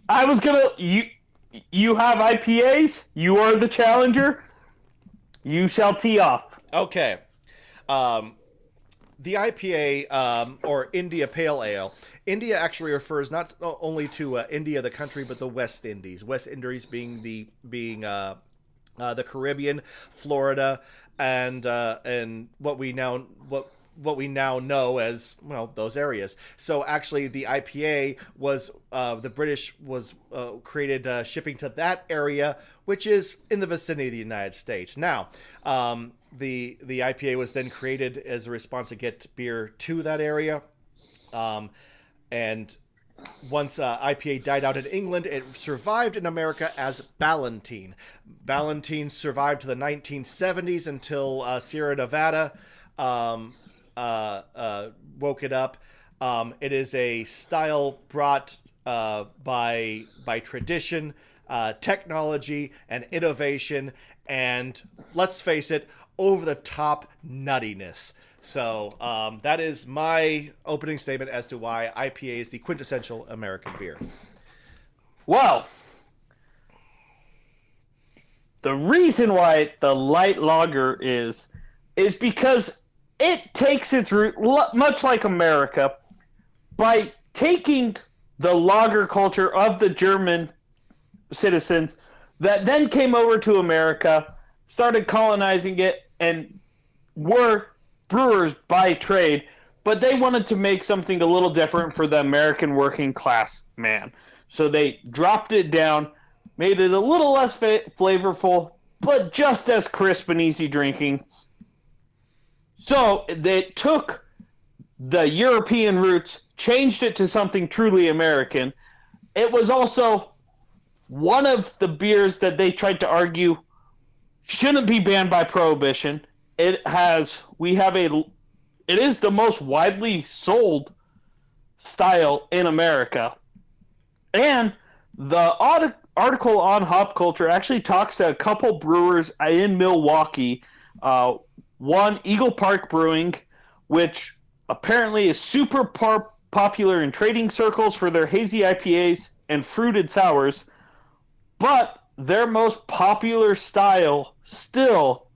I was gonna you you have IPAs. You are the challenger. You shall tee off. Okay. Um, the IPA um, or India Pale Ale. India actually refers not only to uh, India, the country, but the West Indies. West Indies being the being uh, uh, the Caribbean, Florida, and uh, and what we now what what we now know as well those areas. So actually, the IPA was uh, the British was uh, created uh, shipping to that area, which is in the vicinity of the United States. Now, um, the the IPA was then created as a response to get beer to that area, um, and once uh, IPA died out in England, it survived in America as Ballantine. Ballantine survived to the 1970s until uh, Sierra Nevada um, uh, uh, woke it up. Um, it is a style brought uh, by by tradition uh, technology and innovation, and let's face it, over the top nuttiness. So um, that is my opening statement as to why IPA is the quintessential American beer. Well, the reason why the light lager is is because it takes its root much like America by taking the lager culture of the German citizens that then came over to America, started colonizing it, and were brewers by trade, but they wanted to make something a little different for the American working class man. So they dropped it down, made it a little less fa- flavorful, but just as crisp and easy drinking. So they took the European roots, changed it to something truly American. It was also one of the beers that they tried to argue shouldn't be banned by prohibition. It has we have a it is the most widely sold style in America. And the article on hop culture actually talks to a couple brewers in Milwaukee. Uh, one, Eagle Park Brewing, which apparently is super par- popular in trading circles for their hazy IPAs and fruited sours, but their most popular style still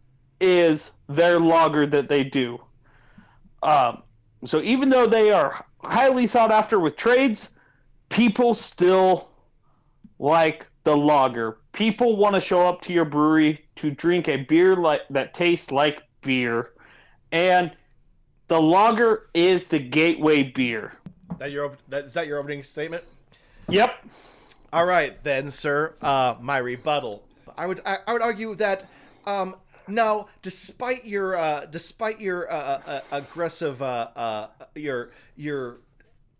is their lager that they do. Um, so even though they are highly sought after with trades, people still like the lager. People want to show up to your brewery to drink a beer like that tastes like beer, and the lager is the gateway beer. That your that, is that your opening statement? Yep. All right then, sir. Uh, my rebuttal. I would I, I would argue that um, now, despite your uh, despite your uh, uh, uh aggressive uh, uh, your your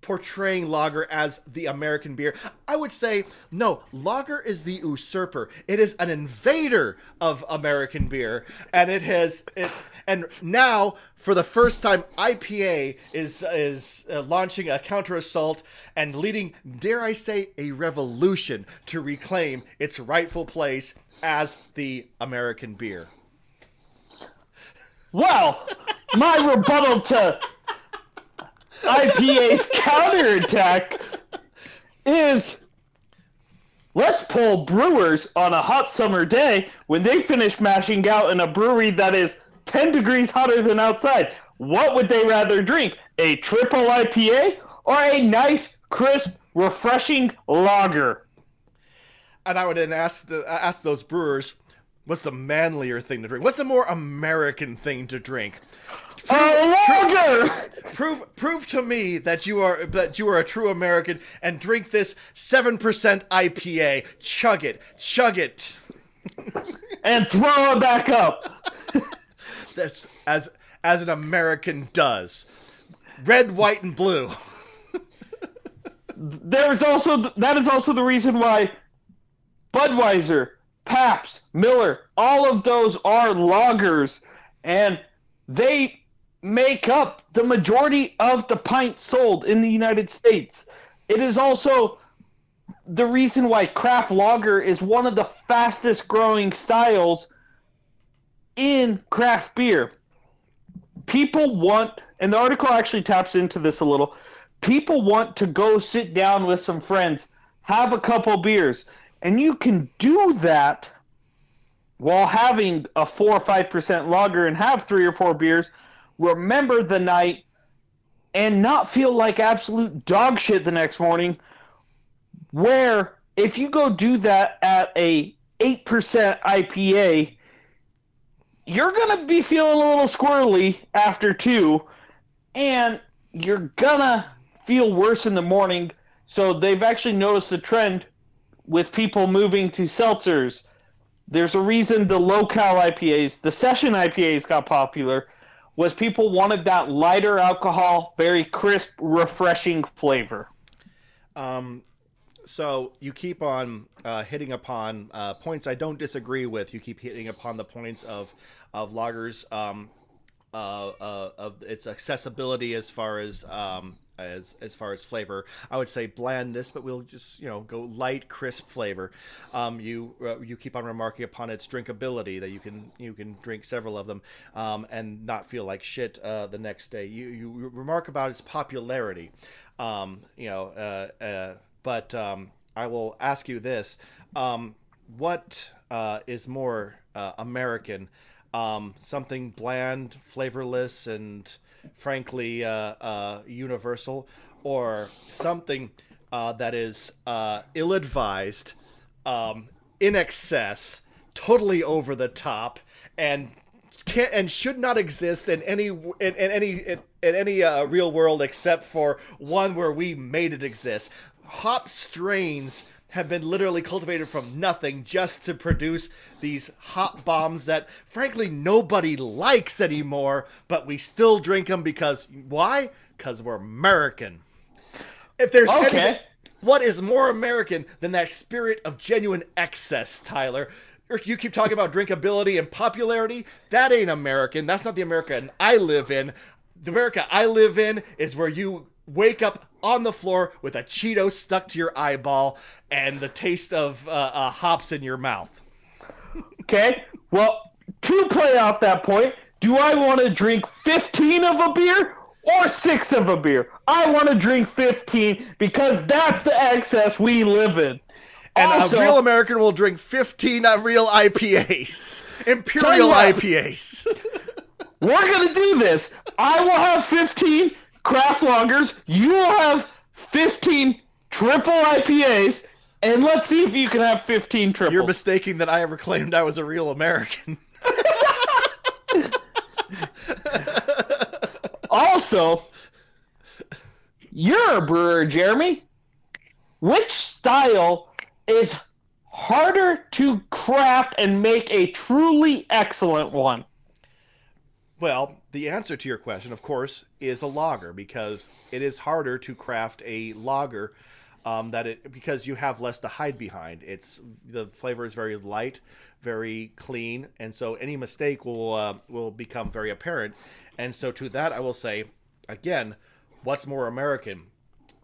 portraying lager as the American beer. I would say no, lager is the usurper. It is an invader of American beer, and it has it. And now, for the first time, IPA is is launching a counter assault and leading, dare I say, a revolution to reclaim its rightful place as the American beer. Well, my rebuttal to IPA's counterattack is let's pull brewers on a hot summer day when they finish mashing out in a brewery that is 10 degrees hotter than outside. What would they rather drink? A triple IPA or a nice, crisp, refreshing lager? And I would then ask the ask those brewers, what's the manlier thing to drink? What's the more American thing to drink? Prove, prove, prove, prove to me that you are that you are a true American and drink this seven percent IPA. Chug it, chug it, and throw it back up. That's as as an American does. Red, white, and blue. There's also that is also the reason why Budweiser, Pabst, Miller, all of those are lagers, and they make up the majority of the pints sold in the United States. It is also the reason why craft lager is one of the fastest growing styles in craft beer. People want, and the article actually taps into this a little. People want to go sit down with some friends, have a couple beers, and you can do that while having a four or five percent lager and have three or four beers remember the night, and not feel like absolute dog shit the next morning. Where if you go do that at a 8% IPA, you're going to be feeling a little squirrely after two, and you're going to feel worse in the morning. So they've actually noticed the trend with people moving to seltzers. There's a reason the low cal IPAs, the session IPAs got popular was people wanted that lighter alcohol, very crisp, refreshing flavor. Um, so you keep on uh, hitting upon uh, points I don't disagree with. You keep hitting upon the points of of lagers, um, uh, uh, of its accessibility as far as um, as as far as flavor. I would say blandness, but we'll just you know go light, crisp flavor. Um, you uh, you keep on remarking upon its drinkability that you can you can drink several of them um, and not feel like shit uh, the next day. You you remark about its popularity. Um, you know, uh, uh but um, I will ask you this: um, What uh, is more uh, American? Um, something bland, flavorless, and frankly uh, uh, universal, or something uh, that is uh, ill-advised, um, in excess, totally over the top, and can and should not exist in any in, in any in, in any uh, real world except for one where we made it exist. Hop strains have been literally cultivated from nothing just to produce these hop bombs that frankly nobody likes anymore, but we still drink them because why? Because we're American. If there's Okay. anything, what is more American than that spirit of genuine excess, Tyler? Er, you keep talking about drinkability and popularity. That ain't American. That's not the America I live in. The America I live in is where you wake up on the floor with a Cheeto stuck to your eyeball and the taste of uh, uh, hops in your mouth. Okay. Well, to play off that point, do I want to drink 15 of a beer or six of a beer? I want to drink 15 because that's the excess we live in. And Also- a real American will drink 15 real IPAs. Imperial what. IPAs. We're going to do this. I will have 15 craft lagers. You will have 15 triple IPAs. And let's see if you can have 15 triples. You're mistaking that I ever claimed I was a real American. Also, you're a brewer, Jeremy. Which style is harder to craft and make a truly excellent one? Well, the answer to your question, of course, is a lager because it is harder to craft a lager um, that it because you have less to hide behind. It's the flavor is very light, very clean, and so any mistake will uh, will become very apparent. And so to that, I will say again, what's more American?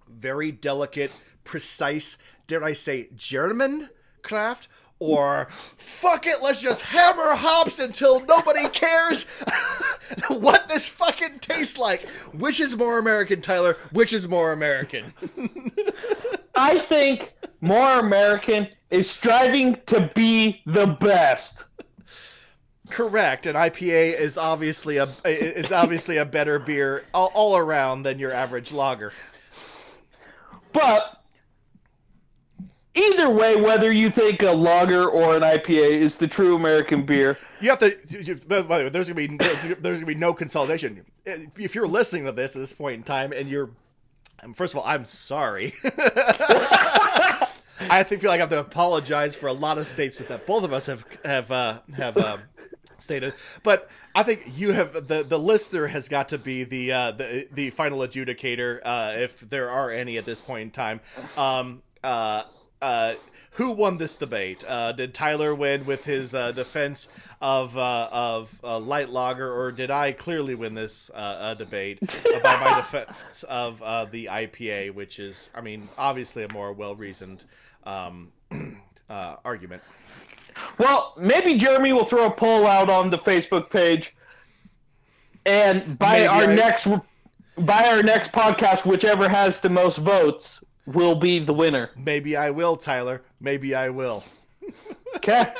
Very delicate, precise. Dare I say German craft? Or fuck it, let's just hammer hops until nobody cares what this fucking tastes like. Which is more American, Tyler? Which is more American? I think more American is striving to be the best. Correct. An IPA is obviously a is obviously a better beer all, all around than your average lager. But either way, whether you think a lager or an IPA is the true American beer, You have to. you- By the way, there's gonna be there's, gonna be no consolidation. If you're listening to this at this point in time, and you're, first of all, I'm sorry. I think feel like I have to apologize for a lot of states that both of us have have uh, have um, stated, but I think you have the the listener has got to be the uh, the the final adjudicator, uh, if there are any at this point in time. Um, uh, uh, who won this debate? Uh, did Tyler win with his uh, defense of uh, of uh, light lager, or did I clearly win this uh, uh, debate by my defense of uh, the IPA, which is, I mean, obviously a more well reasoned um, uh, argument. well, maybe Jeremy will throw a poll out on the Facebook page, and by Maybe our I- next by our next podcast, whichever has the most votes will be the winner. Maybe I will, Tyler. Maybe I will. Okay.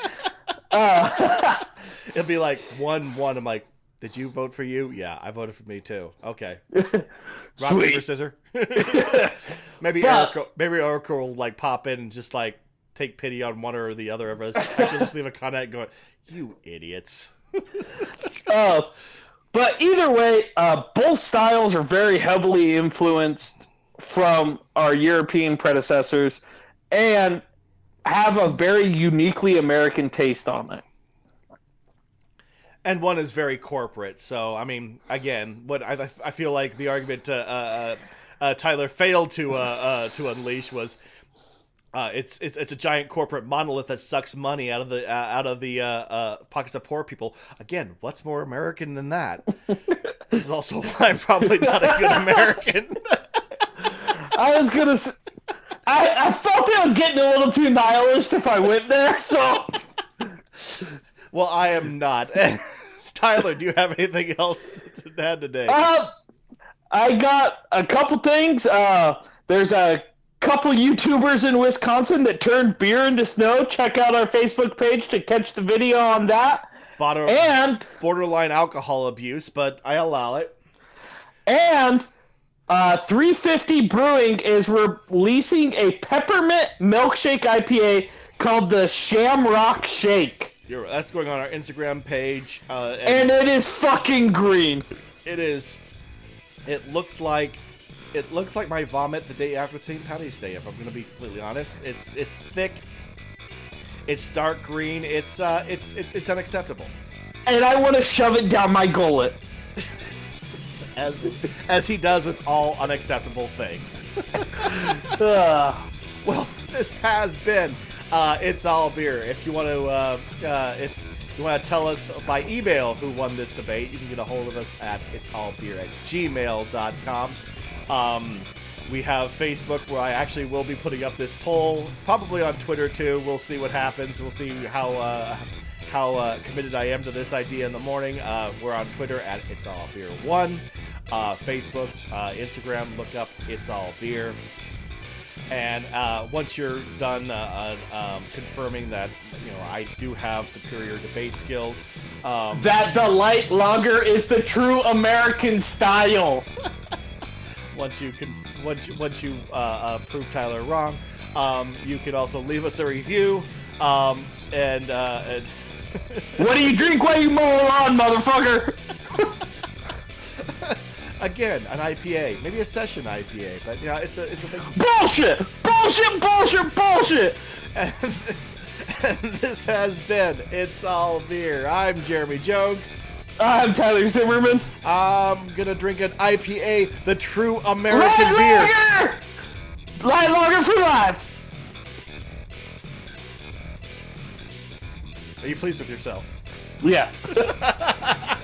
uh, It'll be like one one. I'm like, did you vote for you? Yeah, I voted for me too. Okay. Rock Sweet. paper scissors. maybe But- maybe will like pop in and just like take pity on one or the other of us. I should just leave a comment going, "You idiots." Uh, but either way, uh, both styles are very heavily influenced from our European predecessors and have a very uniquely American taste on it. and one is very corporate. So I mean, again, what I, I feel like the argument uh, uh, uh, Tyler failed to uh, uh, to unleash was. Uh, it's it's it's a giant corporate monolith that sucks money out of the uh, out of the uh, uh, pockets of poor people. Again, what's more American than that? this is also why I'm probably not a good American. I was gonna. I, I felt I was getting a little too nihilist if I went there. So Well, I am not. Tyler, do you have anything else to add today? Uh, I got a couple things. Uh, there's a couple YouTubers in Wisconsin that turned beer into snow. Check out our Facebook page to catch the video on that. Border- And borderline alcohol abuse, but I allow it. and uh, 350 Brewing is releasing a peppermint milkshake IPA called the Shamrock Shake, You're, that's going on our Instagram page, uh, and, and it is fucking green. it is. It looks like it looks like my vomit the day after St. Patty's Day. If I'm going to be completely honest, it's it's thick. It's dark green. It's uh, it's it's, it's unacceptable. And I want to shove it down my gullet. As as he does with all unacceptable things. Ugh. Well, this has been uh, it's all beer. If you want to, uh, uh, if you want to tell us by email who won this debate, you can get a hold of us at it's all beer at gmail.com. Um, we have Facebook where I actually will be putting up this poll, probably on Twitter too. We'll see what happens. We'll see how uh, how uh, committed I am to this idea in the morning. Uh, we're on Twitter at it's all beer one, uh, Facebook, uh, Instagram. Look up it's all beer. And uh, once you're done uh, uh, um, confirming that you know I do have superior debate skills, um, that the light lager is the true American style. once you can once you, once you uh, uh, prove Tyler wrong, um, you can also leave us a review. Um, and, uh, and What do you drink while you mow the lawn, motherfucker? again, an IPA, maybe a session IPA, but you know it's a it's a big. Bullshit! Bullshit! Bullshit! Bullshit! And this, and this has been it's all beer. I'm Jeremy Jones. I'm Tyler Zimmerman. I'm gonna drink an IPA, the true American Light beer. lager! Light lager for life! Are you pleased with yourself? Yeah.